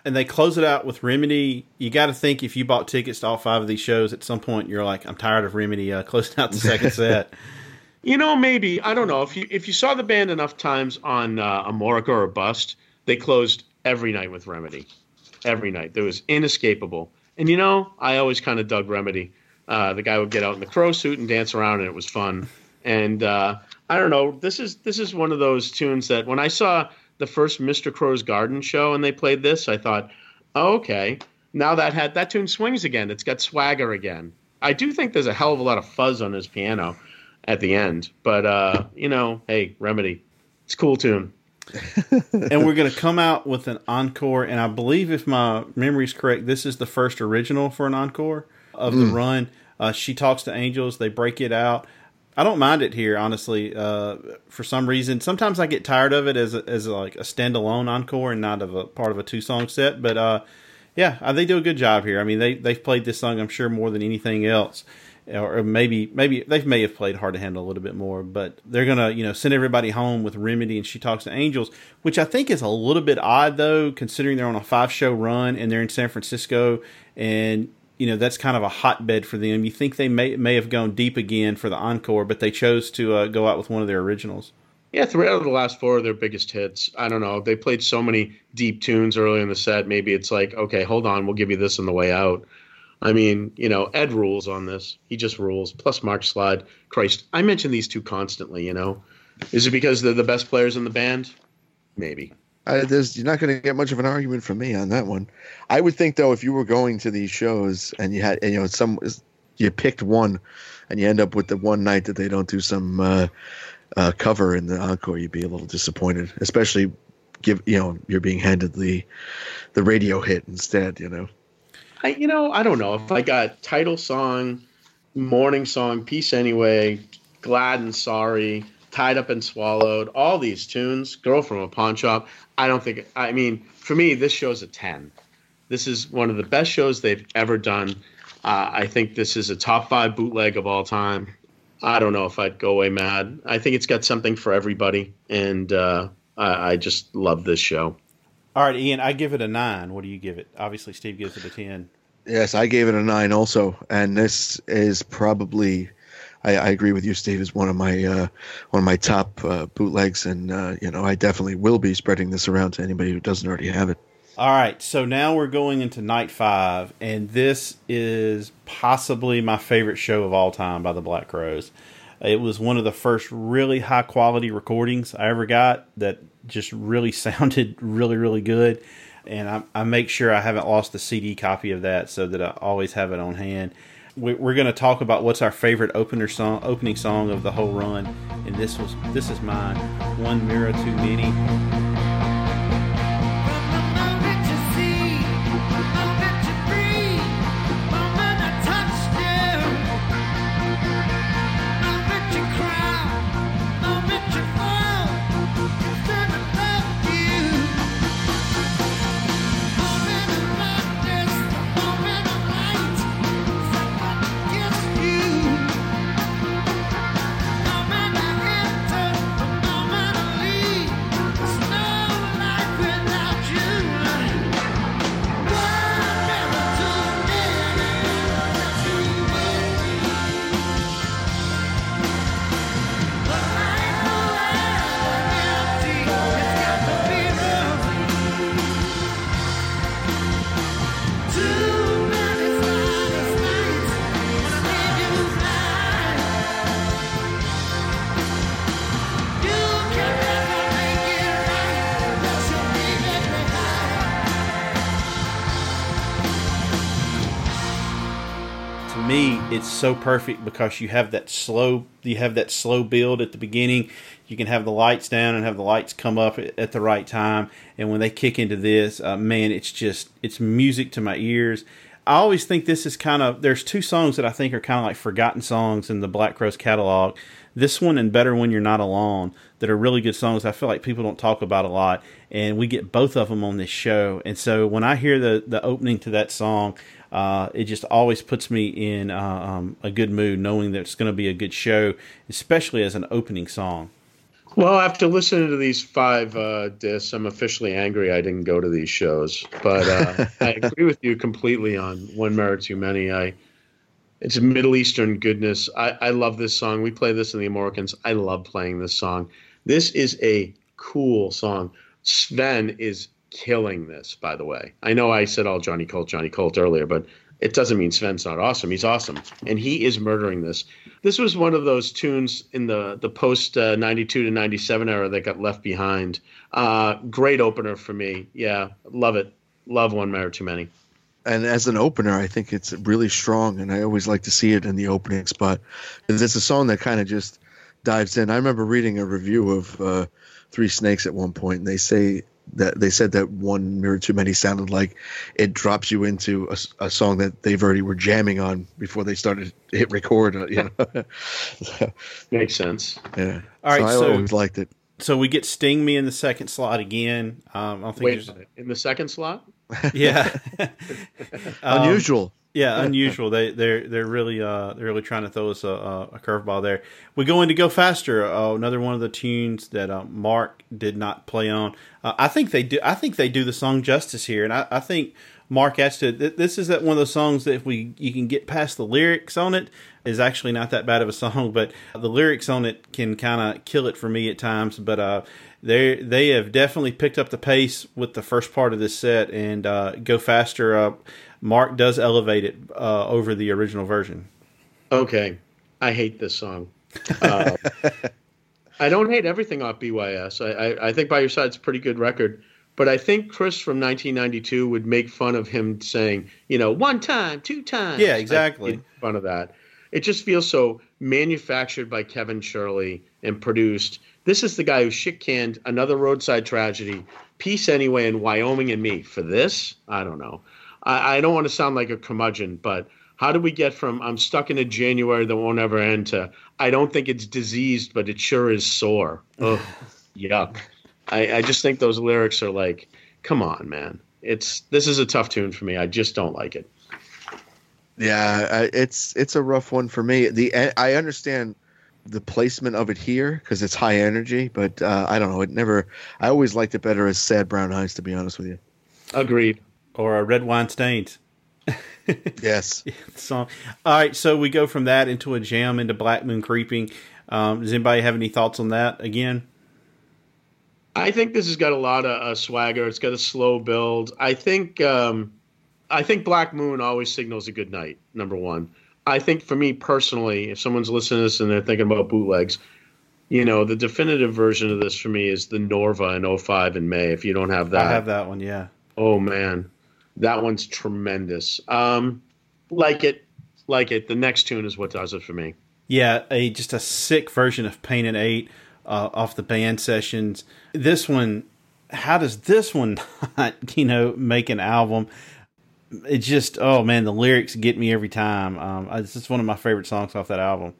And they close it out with Remedy. You got to think if you bought tickets to all five of these shows, at some point you're like, I'm tired of Remedy uh, closing out the second set. You know, maybe I don't know if you if you saw the band enough times on uh, Amorica or Bust, they closed every night with Remedy, every night. There was inescapable, and you know, I always kind of dug Remedy. Uh, the guy would get out in the crow suit and dance around, and it was fun. And uh, I don't know, this is this is one of those tunes that when I saw the first Mr. Crowe's Garden show and they played this, I thought, oh, okay, now that had that tune swings again. It's got swagger again. I do think there's a hell of a lot of fuzz on his piano at the end. But uh, you know, hey, Remedy, it's a cool tune. and we're going to come out with an encore. And I believe, if my memory is correct, this is the first original for an encore of the run. Uh, she talks to angels. They break it out. I don't mind it here, honestly. Uh, for some reason, sometimes I get tired of it as a, as like a standalone encore and not of a part of a two song set. But uh, yeah, uh, they do a good job here. I mean, they they've played this song, I'm sure, more than anything else, or maybe maybe they may have played Hard to Handle a little bit more. But they're gonna you know send everybody home with Remedy and She Talks to Angels, which I think is a little bit odd though, considering they're on a five show run and they're in San Francisco, and you know that's kind of a hotbed for them. You think they may may have gone deep again for the encore, but they chose to uh, go out with one of their originals. Yeah, three out of the last four are their biggest hits. I don't know. They played so many deep tunes early in the set. Maybe it's like, okay, hold on, we'll give you this on the way out. I mean, you know, Ed rules on this. He just rules. Plus Marc Slide. Christ, I mention these two constantly. You know, is it because they're the best players in the band? Maybe. I, there's, you're not going to get much of an argument from me on that one. I would think though, if you were going to these shows and you had, and, you know, some you picked one, and you end up with the one night that they don't do some uh, uh, cover in the encore, you'd be a little disappointed, especially give you know you're being handed the the radio hit instead. You know, I, you know, I don't know if I got title song, morning song, peace anyway, glad and sorry, tied up and swallowed, all these tunes, girl from a pawn shop. I don't think. I mean, for me, this show's a ten. This is one of the best shows they've ever done. Uh, I think this is a top five bootleg of all time. I don't know if I'd go away mad. I think it's got something for everybody, and uh, I, I just love this show. All right, Ian, I give it a nine. What do you give it? Obviously, Steve gives it a ten. yes, I gave it a nine also, and this is probably. I, I agree with you, Steve. Is one of my uh, one of my top uh, bootlegs, and uh, you know I definitely will be spreading this around to anybody who doesn't already have it. All right, so now we're going into night five, and this is possibly my favorite show of all time by the Black Crowes. It was one of the first really high quality recordings I ever got that just really sounded really, really good. And I, I make sure I haven't lost the CD copy of that so that I always have it on hand. We, we're going to talk about what's our favorite opener song, opening song of the whole run, and this was this is mine. One mirror too many. It's so perfect because you have that slow you have that slow build at the beginning. You can have the lights down and have the lights come up at, the right time. And when they kick into this uh, man it's just it's music to my ears. I always think this is kind of there's two songs that i think are kind of like forgotten songs in the black crowes catalog. This one and better when you're not alone that are really good songs. I feel like people don't talk about a lot. And we get both of them on this show. And so when i hear the the opening to that song uh, it just always puts me in uh, um, a good mood knowing that it's going to be a good show, especially as an opening song. Well, after listening to these five uh, discs, I'm officially angry I didn't go to these shows. But uh, I agree with you completely on One Mirror Too Many. I, it's Middle Eastern goodness. I, I love this song. We play this in the Americans. I love playing this song. This is a cool song. Sven is killing this, by the way. I know I said all Johnny Colt, Johnny Colt earlier, but it doesn't mean Sven's not awesome. He's awesome, and he is murdering this. This was one of those tunes in the the post uh, '92 to '97 era that got left behind. Uh, great opener for me. Yeah, love it. Love one mirror too many. And as an opener, I think it's really strong, and I always like to see it in the opening spot. It's a song that kind of just dives in. I remember reading a review of uh, Three Snakes at one point, and they say that they said that one mirror too many sounded like it drops you into a, a song that they've already were jamming on before they started to hit record. uh, You know, so, Makes sense. yeah. All right, so I so- always liked it. So we get Sting Me in the second slot again. Um, I don't think Wait there's a minute. In the second slot? yeah. Um, Unusual. Yeah, unusual. they they're they're really uh they're really trying to throw us a, a, curveball there. We go into Go Faster, uh, another one of the tunes that uh, Marc did not play on. Uh, I think they do. I think they do the song justice here, and I, I think Marc. Th- this is that one of those songs that if we you can get past the lyrics on it is actually not that bad of a song, but the lyrics on it can kind of kill it for me at times. But uh, they they have definitely picked up the pace with the first part of this set, and uh, Go Faster. Uh, Marc does elevate it uh, over the original version. Okay. I hate this song. Uh, I don't hate everything off BYS. I, I, I think By Your Side's a pretty good record. But I think Chris from 1992 would make fun of him saying, you know, one time, two times. Yeah, exactly. Fun of that. It just feels so manufactured by Kevin Shirley and produced. This is the guy who shit canned another roadside tragedy, Peace Anyway, in Wyoming and Me. For this, I don't know. I, I don't want to sound like a curmudgeon, but how do we get from I'm stuck in a January that won't ever end to I don't think it's diseased, but it sure is sore. Ugh, yuck. I, I just think those lyrics are like, come on, man. It's this is a tough tune for me. I just don't like it. Yeah, it's it's a rough one for me. The I understand the placement of it here because it's high energy, but uh, I don't know. It never. I always liked it better as sad brown eyes. To be honest with you. Agreed. Or a Red Wine Stains. Yes. song. All right, so we go from that into a jam into Black Moon Creeping. Um, does anybody have any thoughts on that again? I think this has got a lot of uh, swagger. It's got a slow build. I think um, I think Black Moon always signals a good night. Number one. I think for me personally, if someone's listening to this and they're thinking about bootlegs, you know, the definitive version of this for me is the Norva in 05 in May. If you don't have that, I have that one. Yeah. Oh man, that one's tremendous. Um, like it, like it. The next tune is what does it for me. Yeah, a just a sick version of Paint an 8 uh, off the band sessions. This one, how does this one not, you know, make an album? It just, oh man, the lyrics get me every time. Um, it's just one of my favorite songs off that album.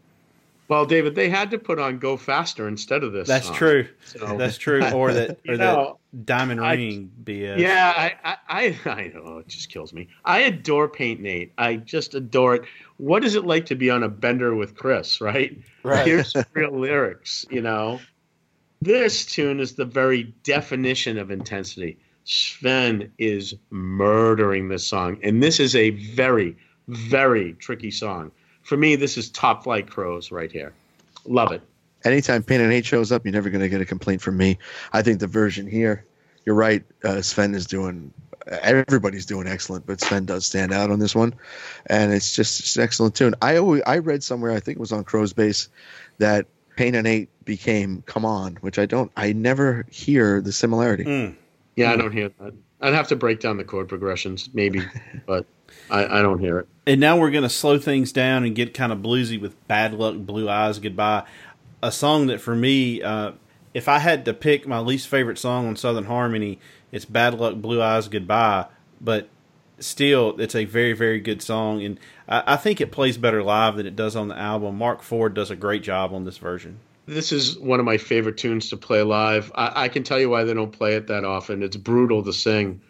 Well, David, they had to put on "Go Faster" instead of this. That's song. true. So- That's true. Or that, You or know, that Diamond I- Ring BS. Yeah, I, I, I, I know it just kills me. I adore Paint an 8. I just adore it. What is it like to be on a bender with Chris? Right. Right. Here's real lyrics. You know, this tune is the very definition of intensity. Sven is murdering this song, and this is a very, very tricky song. For me, this is top flight Crowes right here. Love it. Anytime Paint an 8 shows up, you're never going to get a complaint from me. I think the version here, you're right. Uh, Sven is doing. Everybody's doing excellent, but Sven does stand out on this one, and it's just it's an excellent tune. I always, I read somewhere, I think it was on Crow's Base, that Paint an 8 became Come On, which I don't. I never hear the similarity. Mm. Yeah, I don't hear that. I'd have to break down the chord progressions, maybe, but I, I don't hear it. And now we're going to slow things down and get kind of bluesy with Bad Luck, Blue Eyes, Goodbye. A song that for me, uh, if I had to pick my least favorite song on Southern Harmony, it's Bad Luck, Blue Eyes, Goodbye. But still, it's a very, very good song. And I, I think it plays better live than it does on the album. Marc Ford does a great job on this version. This is one of my favorite tunes to play live. I, I can tell you why they don't play it that often. It's brutal to sing.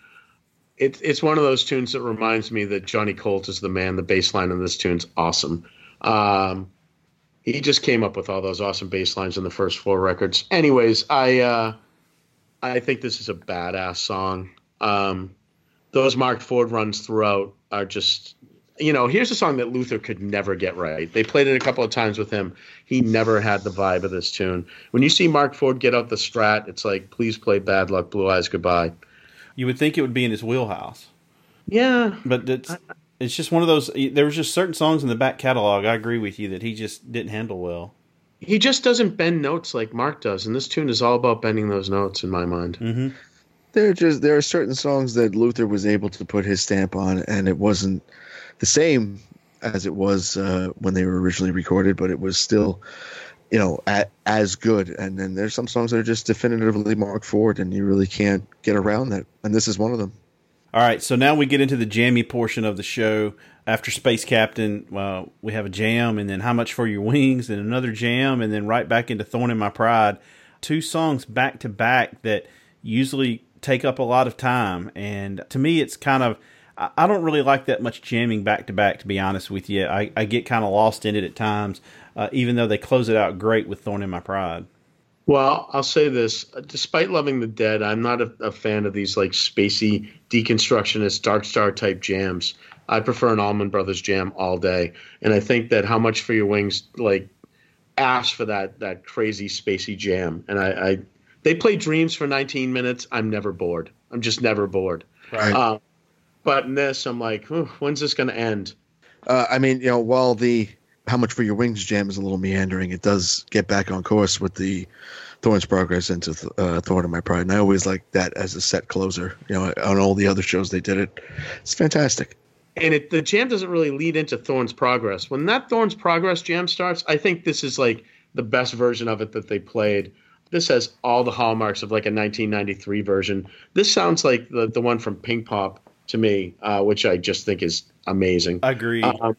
It, it's one of those tunes that reminds me that Johnny Colt is the man. The bass line on this tune's awesome. Um, he just came up with all those awesome bass lines in the first four records. Anyways, I uh, I think this is a badass song. Um, those Marc Ford runs throughout are just you know, here's a song that Luther could never get right. They played it a couple of times with him. He never had the vibe of this tune. When you see Marc Ford get out the strat, it's like, please play Bad Luck, Blue Eyes Goodbye. You would think it would be in his wheelhouse. Yeah. But it's, it's just one of those. There was just certain songs in the back catalog. I agree with you that he just didn't handle well. He just doesn't bend notes like Marc does, and this tune is all about bending those notes in my mind. Mm-hmm. There are just there are certain songs that Luther was able to put his stamp on, and it wasn't the same as it was uh, when they were originally recorded, but it was still, you know, a as good. And then there's some songs that are just definitively Marc Ford, and you really can't get around that. And this is one of them. All right, so now we get into the jammy portion of the show. After Space Captain, well, we have a jam, and then How Much for Your Wings, and another jam, and then right back into Thorn in My Pride. Two songs back to back that usually take up a lot of time. And to me, it's kind of, I I don't really like that much jamming back to back, to be honest with you. I, I get kind of lost in it at times, uh, even though they close it out great with Thorn in My Pride. Well, I'll say this: despite loving the Dead, I'm not a, a fan of these like spacey deconstructionist dark star type jams. I prefer an Allman Brothers jam all day, and I think that "How Much for Your Wings" like asks for that that crazy spacey jam, and I, I they play Dreams for 19 minutes. I'm never bored. I'm just never bored. Right. Um, but in this, I'm like, when's this going to end? Uh, I mean, you know, while the "How Much for Your Wings" jam is a little meandering, it does get back on course with the Thorn's Progress into uh, Thorn in My Pride, and I always like that as a set closer. You know, on all the other shows they did it. It's fantastic. and it the jam doesn't really lead into Thorn's Progress. When that Thorn's Progress jam starts, I think this is like the best version of it that they played. This has all the hallmarks of like a 1993 version. This sounds like the the one from Pinkpop to me, uh, which I just think is amazing. I agree. Um,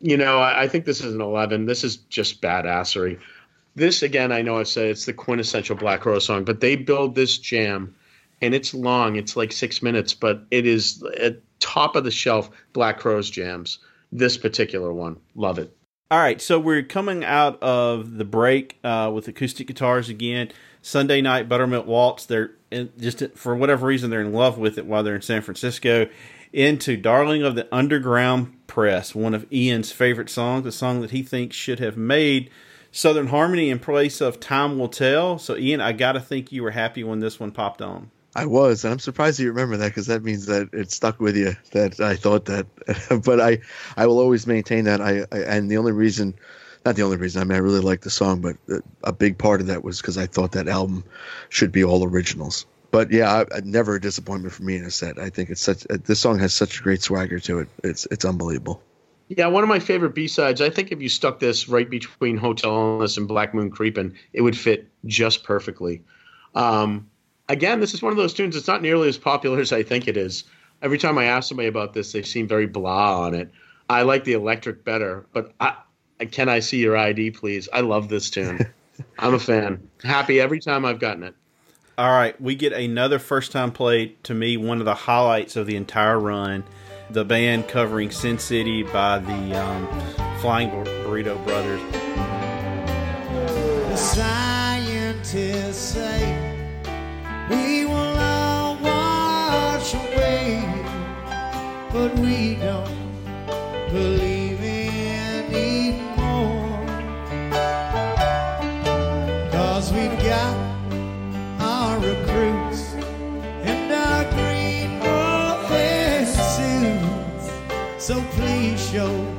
you know, I, I think this is an 11. This is just badassery. This, again, I know I've said it's the quintessential Black Crow song, but they build this jam, and it's long. It's like six minutes, but it is at top of the shelf Black Crow's jams. This particular one, love it. All right, so we're coming out of the break uh, with acoustic guitars again. Sunday night Buttermilk Waltz. They're just for whatever reason they're in love with it while they're in San Francisco. into Darling of the Underground Press, one of Ian's favorite songs, a song that he thinks should have made Southern Harmony in place of Time Will Tell. So, Ian, I got to think you were happy when this one popped on. I was, and I'm surprised you remember that because that means that it stuck with you. That I thought that, but I, I will always maintain that. I, I and the only reason, not the only reason. I mean, I really like the song, but a big part of that was because I thought that album should be all originals. But yeah, I, never a disappointment for me in a set. I think it's such. This song has such a great swagger to it. It's it's unbelievable. Yeah, one of my favorite B sides. I think if you stuck this right between Hotel Illness and Black Moon Creeping, it would fit just perfectly. Um, again, this is one of those tunes. It's not nearly as popular as I think it is. Every time I ask somebody about this, they seem very blah on it. I like the electric better, but I, can I see your ID, please? I love this tune. I'm a fan. Happy every time I've gotten it. All right, we get another first time played. To me, one of the highlights of the entire run. The band covering Sin City by the um, Flying Burrito Brothers. The scientists say we will all wash away, but we don't believe So please show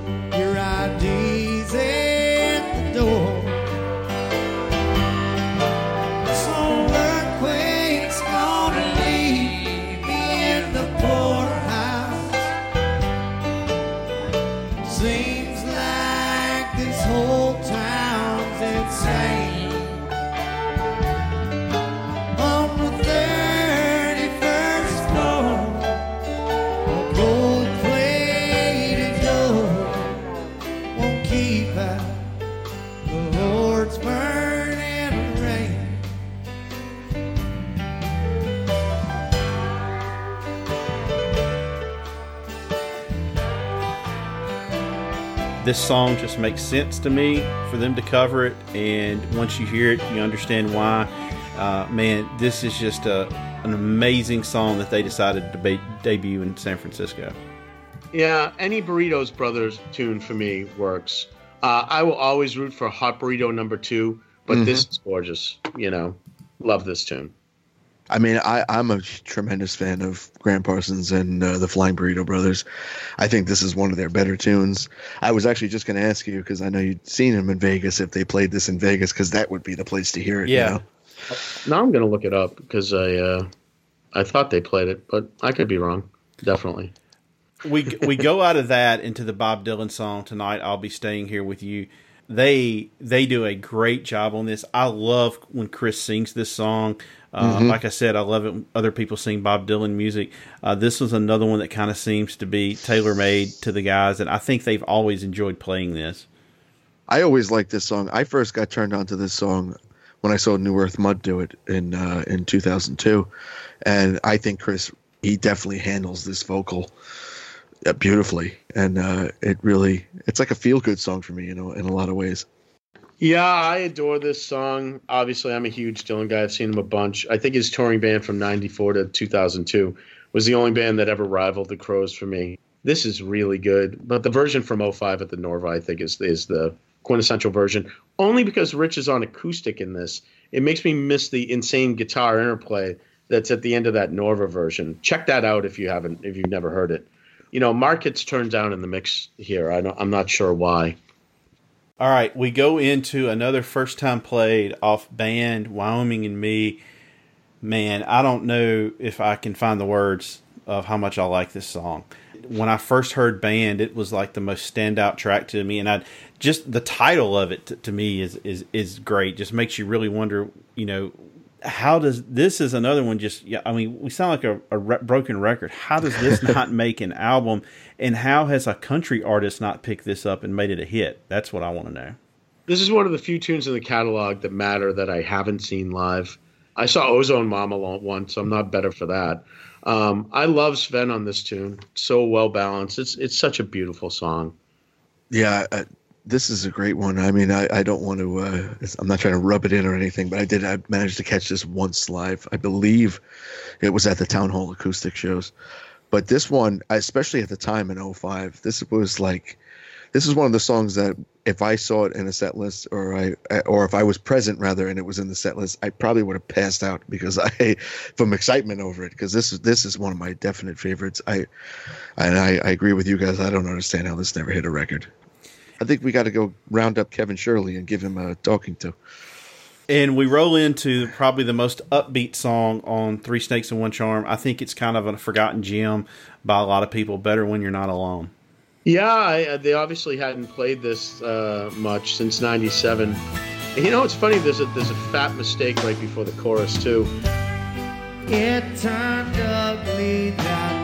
this song just makes sense to me for them to cover it. And once you hear it, you understand why. Uh, man, this is just a, an amazing song that they decided to be, debut in San Francisco. Yeah, any Burritos Brothers tune for me works. Uh, I will always root for Hot Burrito number two, but mm-hmm. this is gorgeous. You know, love this tune. I mean, I, I'm a tremendous fan of Gram Parsons and uh, the Flying Burrito Brothers. I think this is one of their better tunes. I was actually just going to ask you because I know you'd seen them in Vegas if they played this in Vegas because that would be the place to hear it. Yeah. You know? Now I'm going to look it up because I uh, I thought they played it, but I could be wrong. Definitely. We we go out of that into the Bob Dylan song tonight. I'll be staying here with you they they do a great job on this. I love when Chris sings this song. Uh, mm-hmm. Like I said, I love it when other people sing Bob Dylan music. Uh, this was another one that kind of seems to be tailor made to the guys, and I think they've always enjoyed playing this. I always liked this song. I first got turned on to this song when I saw New Earth Mud do it in uh, in 2002, and I think Chris he definitely handles this vocal beautifully, and uh, it really it's like a feel good song for me, you know, in a lot of ways. Yeah, I adore this song. Obviously, I'm a huge Dylan guy. I've seen him a bunch. I think his touring band from '94 to 2002 was the only band that ever rivaled the Crowes for me. This is really good, but the version from 05 at the Norva, I think, is is the quintessential version. Only because Rich is on acoustic in this, it makes me miss the insane guitar interplay that's at the end of that Norva version. Check that out if you haven't, if you've never heard it you know, markets turned down in the mix here. I I'm not sure why. All right, we go into another first time played off band Wyoming and me. Man, I don't know if I can find the words of how much I like this song. When I first heard band, it was like the most standout track to me, and I just the title of it to, to me is is is great. Just makes you really wonder, you know, how does this is another one just yeah i mean we sound like a, a re- broken record. How does this not make an album? And how has a country artist not picked this up and made it a hit? That's what i want to know. This is one of the few tunes in the catalog that matter that i haven't seen live. I saw ozone mama once so i'm not better for that. Um, i love sven on this tune. So well balanced. It's it's such a beautiful song. Yeah uh, this is a great one. I mean, I, I don't want to. Uh, I'm not trying to rub it in or anything, but I did. I managed to catch this once live. I believe it was at the town hall acoustic shows. But this one, especially at the time in 05, this was like, this is one of the songs that if I saw it in a set list or I, or if I was present rather, and it was in the set list, I probably would have passed out because I, from excitement over it, because this is, this is one of my definite favorites. I, and I, I agree with you guys. I don't understand how this never hit a record. I think we got to go round up Kevin Shirley and give him a talking to. And we roll into probably the most upbeat song on Three Snakes and One Charm. I think it's kind of a forgotten gem by a lot of people. Better when you're not alone. Yeah, I, they obviously hadn't played this uh, much since '97. You know, it's funny. There's a there's a fat mistake right before the chorus too. It turned ugly that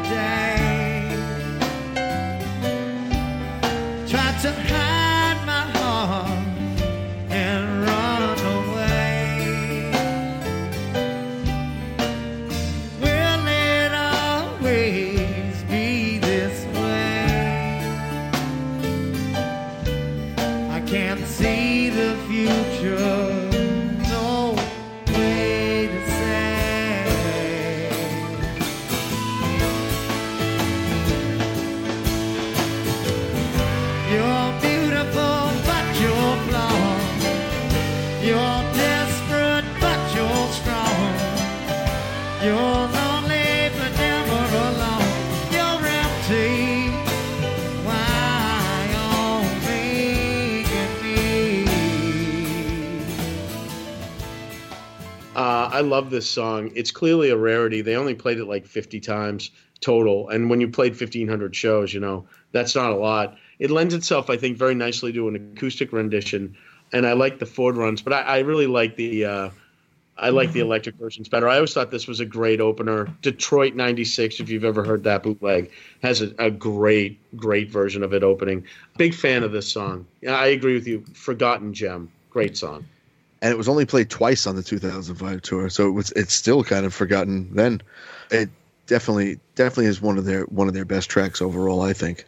I love this song. It's clearly a rarity. They only played it like 50 times total, and when you played 1,500 shows, you know that's not a lot. It lends itself, I think, very nicely to an acoustic rendition, and I like the Ford runs, but I, I really like the. Uh, I like the electric versions better. I always thought this was a great opener. Detroit '96, if you've ever heard that bootleg, has a, a great, great version of it opening. Big fan of this song. I agree with you. Forgotten gem, great song. And it was only played twice on the 2005 tour, so it was it's still kind of forgotten. Then it definitely definitely is one of their one of their best tracks overall. I think.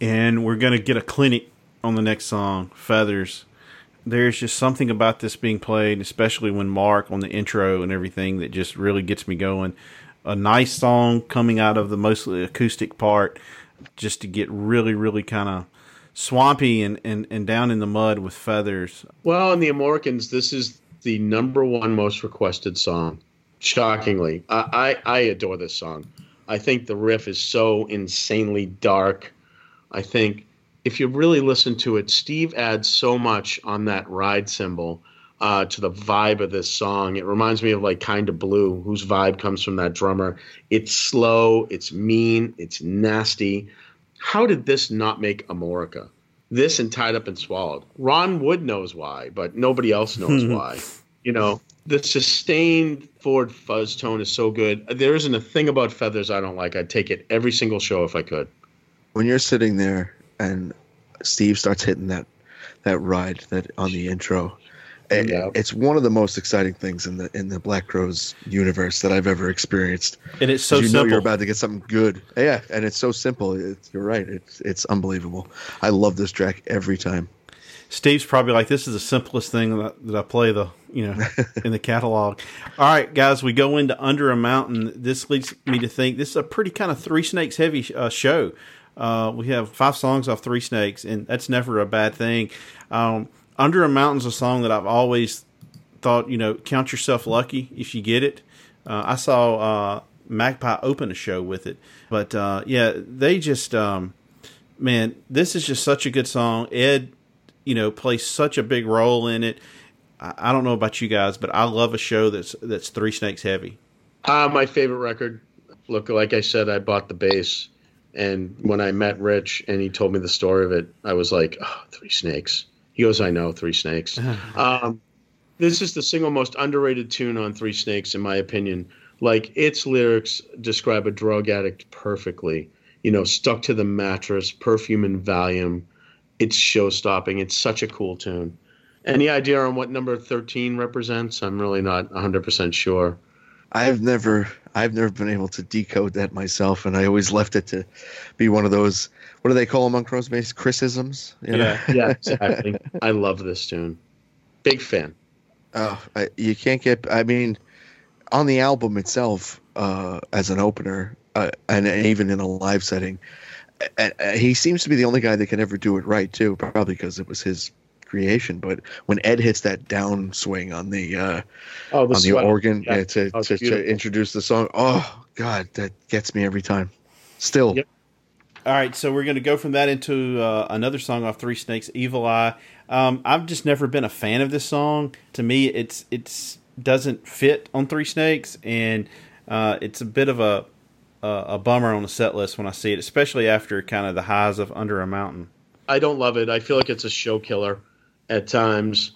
and we're to get a clinic on the next song, Feathers. There's just something about this being played, especially when Marc on the intro and everything, that just really gets me going. A nice song coming out of the mostly acoustic part, just to get really, really kind of swampy and, and, and down in the mud with Feathers. Well, in the Americans, this is the number one most requested song. Shockingly, I, I, I adore this song. I think the riff is so insanely dark. I think if you really listen to it, Steve adds so much on that ride cymbal uh, to the vibe of this song. It reminds me of like Kind of Blue, whose vibe comes from that drummer. It's slow, it's mean, it's nasty. How did this not make Amorica? This and Tied Up and Swallowed. Ron Wood knows why, but nobody else knows why. You know, the sustained Ford fuzz tone is so good. There isn't a thing about feathers I don't like. I'd take it every single show if I could. When you're sitting there and Steve starts hitting that that ride that on the intro, it- Yeah. it's one of the most exciting things in the in the Black Crowes universe that I've ever experienced. And it's so You know you're about to get something good. Yeah, and it's so simple. It's, you're right. It's it's unbelievable. I love this track every time. Steve's probably like, "This is the simplest thing that, that I play the you know in the catalog." All right, guys, we go into Under a Mountain. This leads me to think this is a pretty kind of Three Snakes heavy uh, show. Uh, we have five songs off Three Snakes, and that's never a bad thing. Um, Under a Mountain's a song that I've always thought, you know, count yourself lucky if you get it. Uh, I saw uh, Magpie open a show with it, but uh, yeah, they just, um, man, this is just such a good song. Ed, you know, plays such a big role in it. I, I don't know about you guys, but I love a show that's that's Three Snakes heavy. Uh, my favorite record. Look, like I said, I bought the bass, and when I met Rich and he told me the story of it, I was like, oh, Three Snakes. He goes, I know, Three Snakes. um, this is the single most underrated tune on Three Snakes, in my opinion. Like, its lyrics describe a drug addict perfectly. You know, stuck to the mattress, perfume and Valium. It's show stopping. It's such a cool tune. Any idea on what number 13 represents? I'm really not 100% sure. I've never I've never been able to decode that myself, and I always left it to be one of those what do they call them on Crow's Base? Criticisms. You know? yeah, exactly. I love this tune. Big fan. Oh, I, you can't get. I mean, on the album itself, uh, as an opener, uh, and, and even in a live setting. And, uh, he seems to be the only guy that can ever do it right too, probably because it was his creation. But when Ed hits that down swing on the uh, Oh, on the organ Yeah. yeah, to, Oh, to, to introduce the song, oh god, that gets me every time. Still, Yep. All right, so we're going to go from that into uh, another song off Three Snakes, "Evil Eye." Um, I've just never been a fan of this song. To me, it's it's doesn't fit on Three Snakes, and uh, it's a bit of a, a a bummer on the set list when I see it, especially after kind of the highs of Under a Mountain. I don't love it. I feel like it's a show killer at times.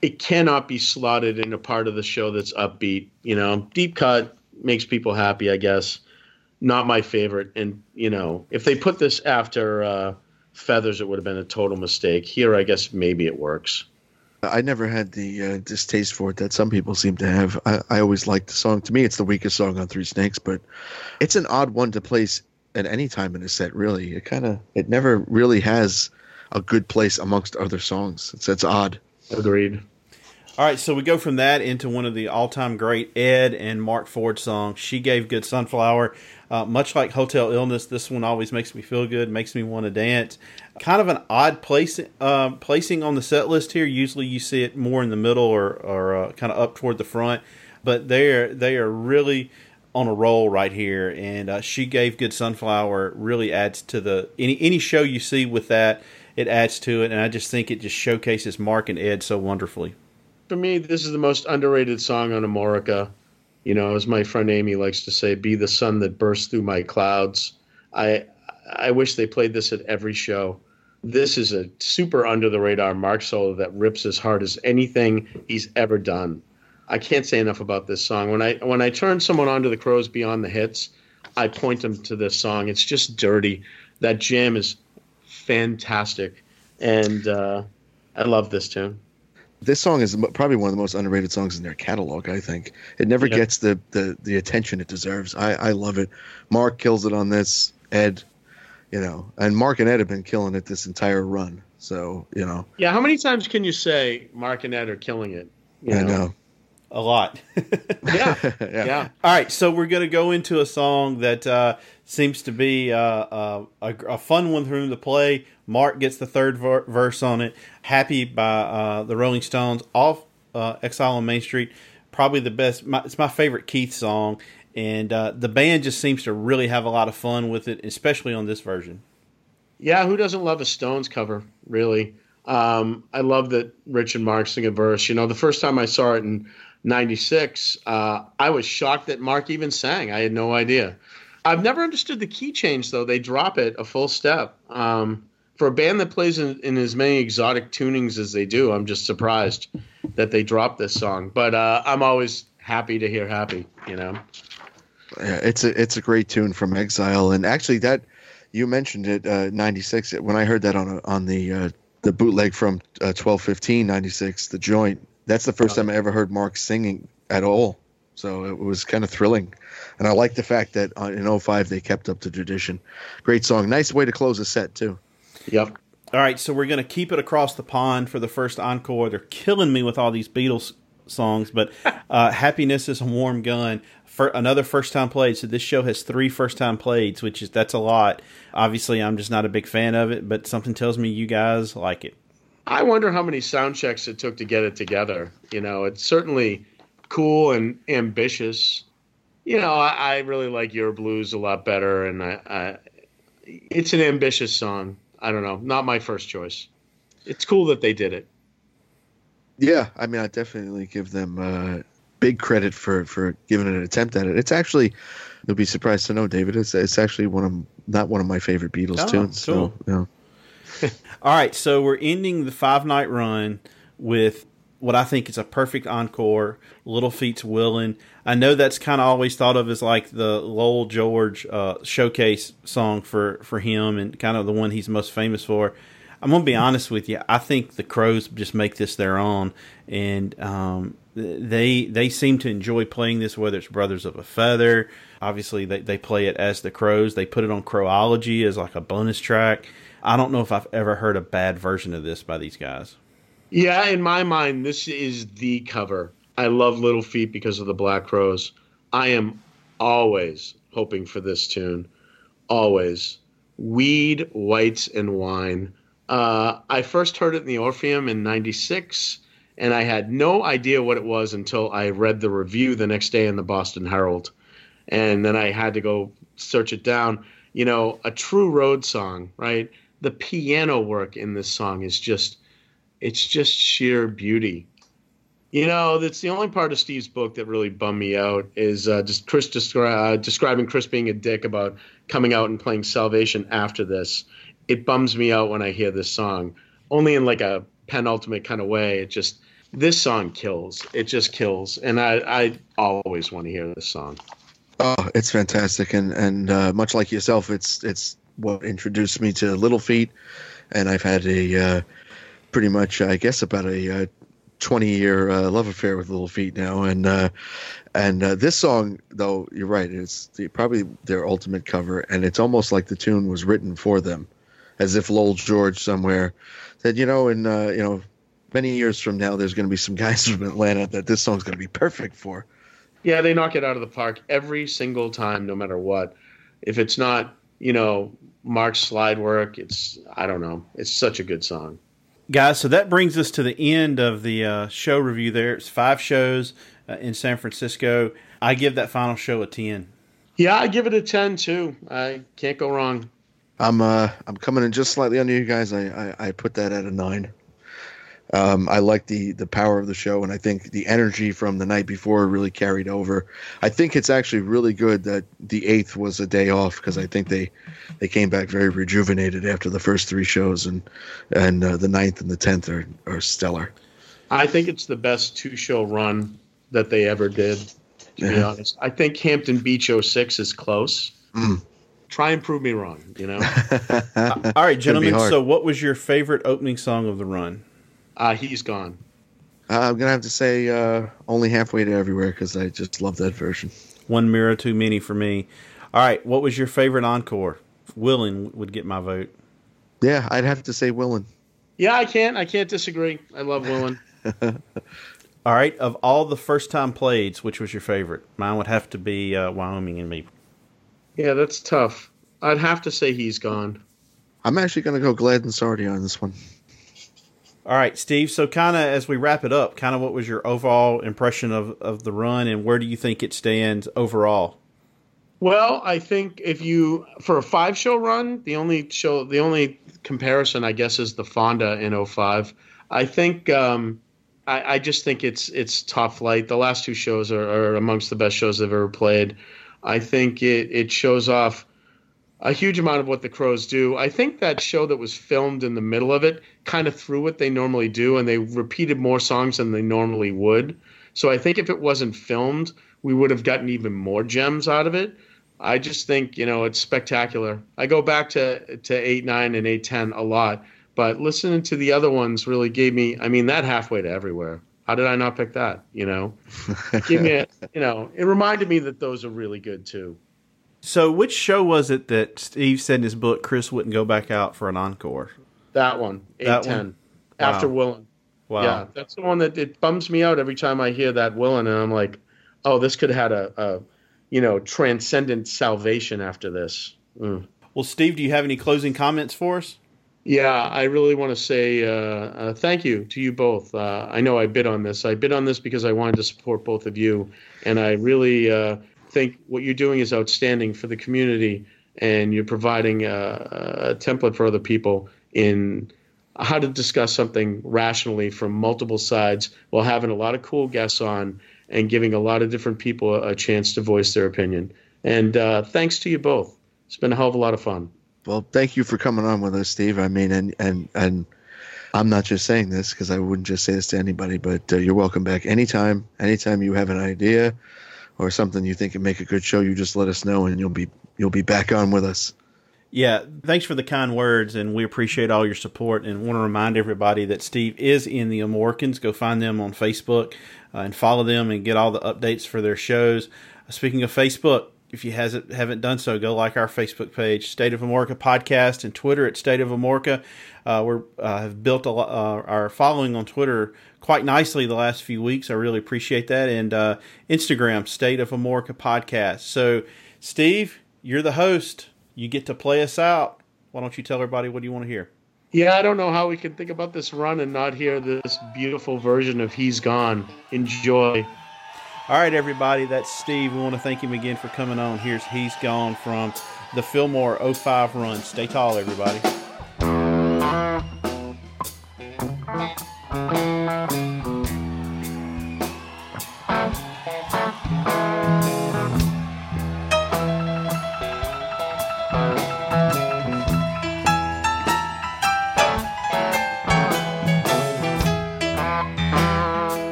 It cannot be slotted in a part of the show that's upbeat. You know, deep cut makes people happy, I guess. Not my favorite. And, you know, if they put this after uh, Feathers, it would have been a total mistake. Here, I guess maybe it works. I never had the uh, distaste for it that some people seem to have. I, I always liked the song. To me, it's the weakest song on Three Snakes, but it's an odd one to place at any time in a set. Really, it kind of it never really has a good place amongst other songs. It's it's odd. Agreed. All right, so we go from that into one of the all-time great Ed and Marc Ford songs. She gave good sunflower. Uh, much like Hotel Illness, this one always makes me feel good, makes me want to dance. Kind of an odd place uh, placing on the set list here. Usually, you see it more in the middle or, or uh, kind of up toward the front, but they are they are really on a roll right here. And uh, she gave good sunflower really adds to the any any show you see with that. It adds to it, and I just think it just showcases Marc and Ed so wonderfully. For me, this is the most underrated song on Amorica. You know, as my friend Amy likes to say, "Be the sun that bursts through my clouds." I I wish they played this at every show. This is a super under the radar Marc solo that rips as hard as anything he's ever done. I can't say enough about this song. When I when I turn someone onto the Crowes beyond the hits, I point them to this song. It's just dirty. That jam is fantastic, and uh, I love this tune. This song is probably one of the most underrated songs in their catalog. I think it never Yeah. gets the, the the attention it deserves. I I love it. Marc kills it on this. Ed, you know, and Marc and Ed have been killing it this entire run. So you know, Yeah, how many times can you say Marc and Ed are killing it? You I know. A lot. Yeah, yeah. yeah. All right, so we're going to go into a song that uh, seems to be uh, uh, a, a fun one for him to play. Marc gets the third ver- verse on it. Happy by uh, the Rolling Stones off uh, Exile on Main Street. Probably the best. My, it's my favorite Keith song. And uh, the band just seems to really have a lot of fun with it, especially on this version. Yeah, who doesn't love a Stones cover, really? Um, I love that Rich and Marc sing a verse. You know, the first time I saw it in 96, uh, I was shocked that Marc even sang. I had no idea. I've never understood the key change, though. They drop it a full step. Um, for a band that plays in, in as many exotic tunings as they do, I'm just surprised that they dropped this song. But uh, I'm always happy to hear happy, you know? Yeah, it's a it's a great tune from Exile, and actually that you mentioned it uh, '96 when I heard that on on the uh, the bootleg from uh, 1215 '96, the joint. That's the first time I ever heard Marc singing at all, so it was kind of thrilling, and I like the fact that uh, in 05 they kept up the tradition. Great song, nice way to close a set too. Yep. All right, so we're going to keep it across the pond for the first encore. They're killing me with all these Beatles songs, but uh, "Happiness is a Warm Gun." For another first time played. So this show has three first time plays, which is that's a lot. Obviously, I'm just not a big fan of it, but something tells me you guys like it. I wonder how many sound checks it took to get it together. You know, it's certainly cool and ambitious. You know, I, I really like Your Blues a lot better, and I, I, it's an ambitious song. I don't know, not my first choice. It's cool that they did it. Yeah, I mean, I definitely give them uh, big credit for for giving an attempt at it. It's actually you'll be surprised to know, David. It's it's actually one of not one of my favorite Beatles Oh, tunes. cool. So, you know. All right, so we're ending the five night run with what I think is a perfect encore. Little Feat's Willin'. I know that's kind of always thought of as like the Lowell George uh, showcase song for for him, and kind of the one he's most famous for. I'm gonna be honest with you. I think the Crowes just make this their own, and um, they they seem to enjoy playing this. Whether it's Brothers of a Feather, obviously they they play it as the Crowes. They put it on Croweology as like a bonus track. I don't know if I've ever heard a bad version of this by these guys. Yeah, in my mind, this is the cover. I love Little Feat because of the Black Crowes. I am always hoping for this tune. Always. Weed, Whites, and Wine. Uh, I first heard it in the Orpheum in 96, and I had no idea what it was until I read the review the next day in the Boston Herald. And then I had to go search it down. You know, a true road song, right? The piano work in this song is just, it's just sheer beauty. You know, that's the only part of Steve's book that really bummed me out is uh, just Chris descri- uh, describing Chris being a dick about coming out and playing Salvation after this. It bums me out when I hear this song, only in like a penultimate kind of way. It just this song kills. It just kills, and I I always want to hear this song. Oh, it's fantastic, and and uh, much like yourself, it's it's what introduced me to Little Feat, and I've had a uh, pretty much, I guess, about a uh, twenty year uh, love affair with Little Feat now, and uh, and uh, this song, though, you're right, it's the, probably their ultimate cover, and it's almost like the tune was written for them, as if Lowell George somewhere said, you know, in uh, you know, many years from now, there's going to be some guys from Atlanta that this song's going to be perfect for. Yeah, they knock it out of the park every single time, no matter what. If it's not, you know, Marc's slide work, it's I don't know. It's such a good song. Guys, so that brings us to the end of the uh, show review there. It's five shows uh, in San Francisco. I give that final show a 10. Yeah, I give it a ten too. I can't go wrong. I'm uh I'm coming in just slightly under you guys. I I, I put that at a nine. Um, I like the the power of the show, and I think the energy from the night before really carried over. I think it's actually really good that the eighth was a day off because I think they they came back very rejuvenated after the first three shows, and and uh, the ninth and the tenth are are stellar. I think it's the best two show run that they ever did. To be honest, I think Hampton Beach 06 is close. Mm. Try and prove me wrong. You know, All right, gentlemen. So, what was your favorite opening song of the run? Uh, he's gone. Uh, I'm gonna have to say uh, only halfway to everywhere because I just love that version. One mirror too many for me. All right, what was your favorite encore? Willin' would get my vote. Yeah, I'd have to say Willin'. Yeah, I can't. I can't disagree. I love Willin'. All right, of all the first time playeds, which was your favorite? Mine would have to be uh, Wyoming and me. yeah, that's tough. I'd have to say he's gone. I'm actually gonna go Glad and Sorry on this one. All right, Steve. So, kind of as we wrap it up, kind of what was your overall impression of, of the run, and where do you think it stands overall? Well, I think if you for a five show run, the only show, the only comparison, I guess, is the Fonda in 05. I think um, I, I just think it's it's top flight. The last two shows are, are amongst the best shows I've ever played. I think it it shows off a huge amount of what the Crowes do. I think that show that was filmed in the middle of it kind of threw what they normally do, and they repeated more songs than they normally would. So I think if it wasn't filmed, we would have gotten even more gems out of it. I just think you know it's spectacular. I go back to to eight nine and eight ten a lot, but listening to the other ones really gave me. I mean, that halfway to everywhere. How did I not pick that? You know, give me a, you know. It reminded me that those are really good too. So, which show was it that Steve said in his book Chris wouldn't go back out for an encore? That one, eight ten, one? after Wow. Willin'. Wow. Yeah, that's the one that it bums me out every time I hear that Willin', and I'm like, oh, this could have had a, a you know, transcendent salvation after this. Mm. Well, Steve, do you have any closing comments for us? Yeah, I really want to say uh, uh, thank you to you both. Uh, I know I bid on this. I bid on this because I wanted to support both of you, and I really uh, think what you're doing is outstanding for the community, and you're providing a, a template for other people in how to discuss something rationally from multiple sides while having a lot of cool guests on and giving a lot of different people a, chance to voice their opinion. And uh, thanks to you both. It's been a hell of a lot of fun. Well, thank you for coming on with us, Steve. I mean, and and and I'm not just saying this because I wouldn't just say this to anybody, but uh, you're welcome back anytime. Anytime you have an idea or something you think would make a good show, you just let us know, and you'll be you'll be back on with us. Yeah, thanks for the kind words, and we appreciate all your support. And want to remind everybody that Steve is in the Amorkins. Go find them on Facebook uh, and follow them and get all the updates for their shows. Speaking of Facebook, if you hasn't haven't done so, go like our Facebook page, State of Amorica Podcast, and Twitter at State of Amorica. Uh, we're uh, have built a, uh, our following on Twitter quite nicely the last few weeks. I really appreciate that, and uh, Instagram, State of Amorica Podcast. So, Steve, you're the host. You get to play us out. Why don't you tell everybody what you want to hear? Yeah, I don't know how we can think about this run and not hear this beautiful version of He's Gone. Enjoy. All right, everybody, that's Steve. We want to thank him again for coming on. Here's He's Gone from the Fillmore 05 run. Stay tall, everybody.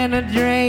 in a dream.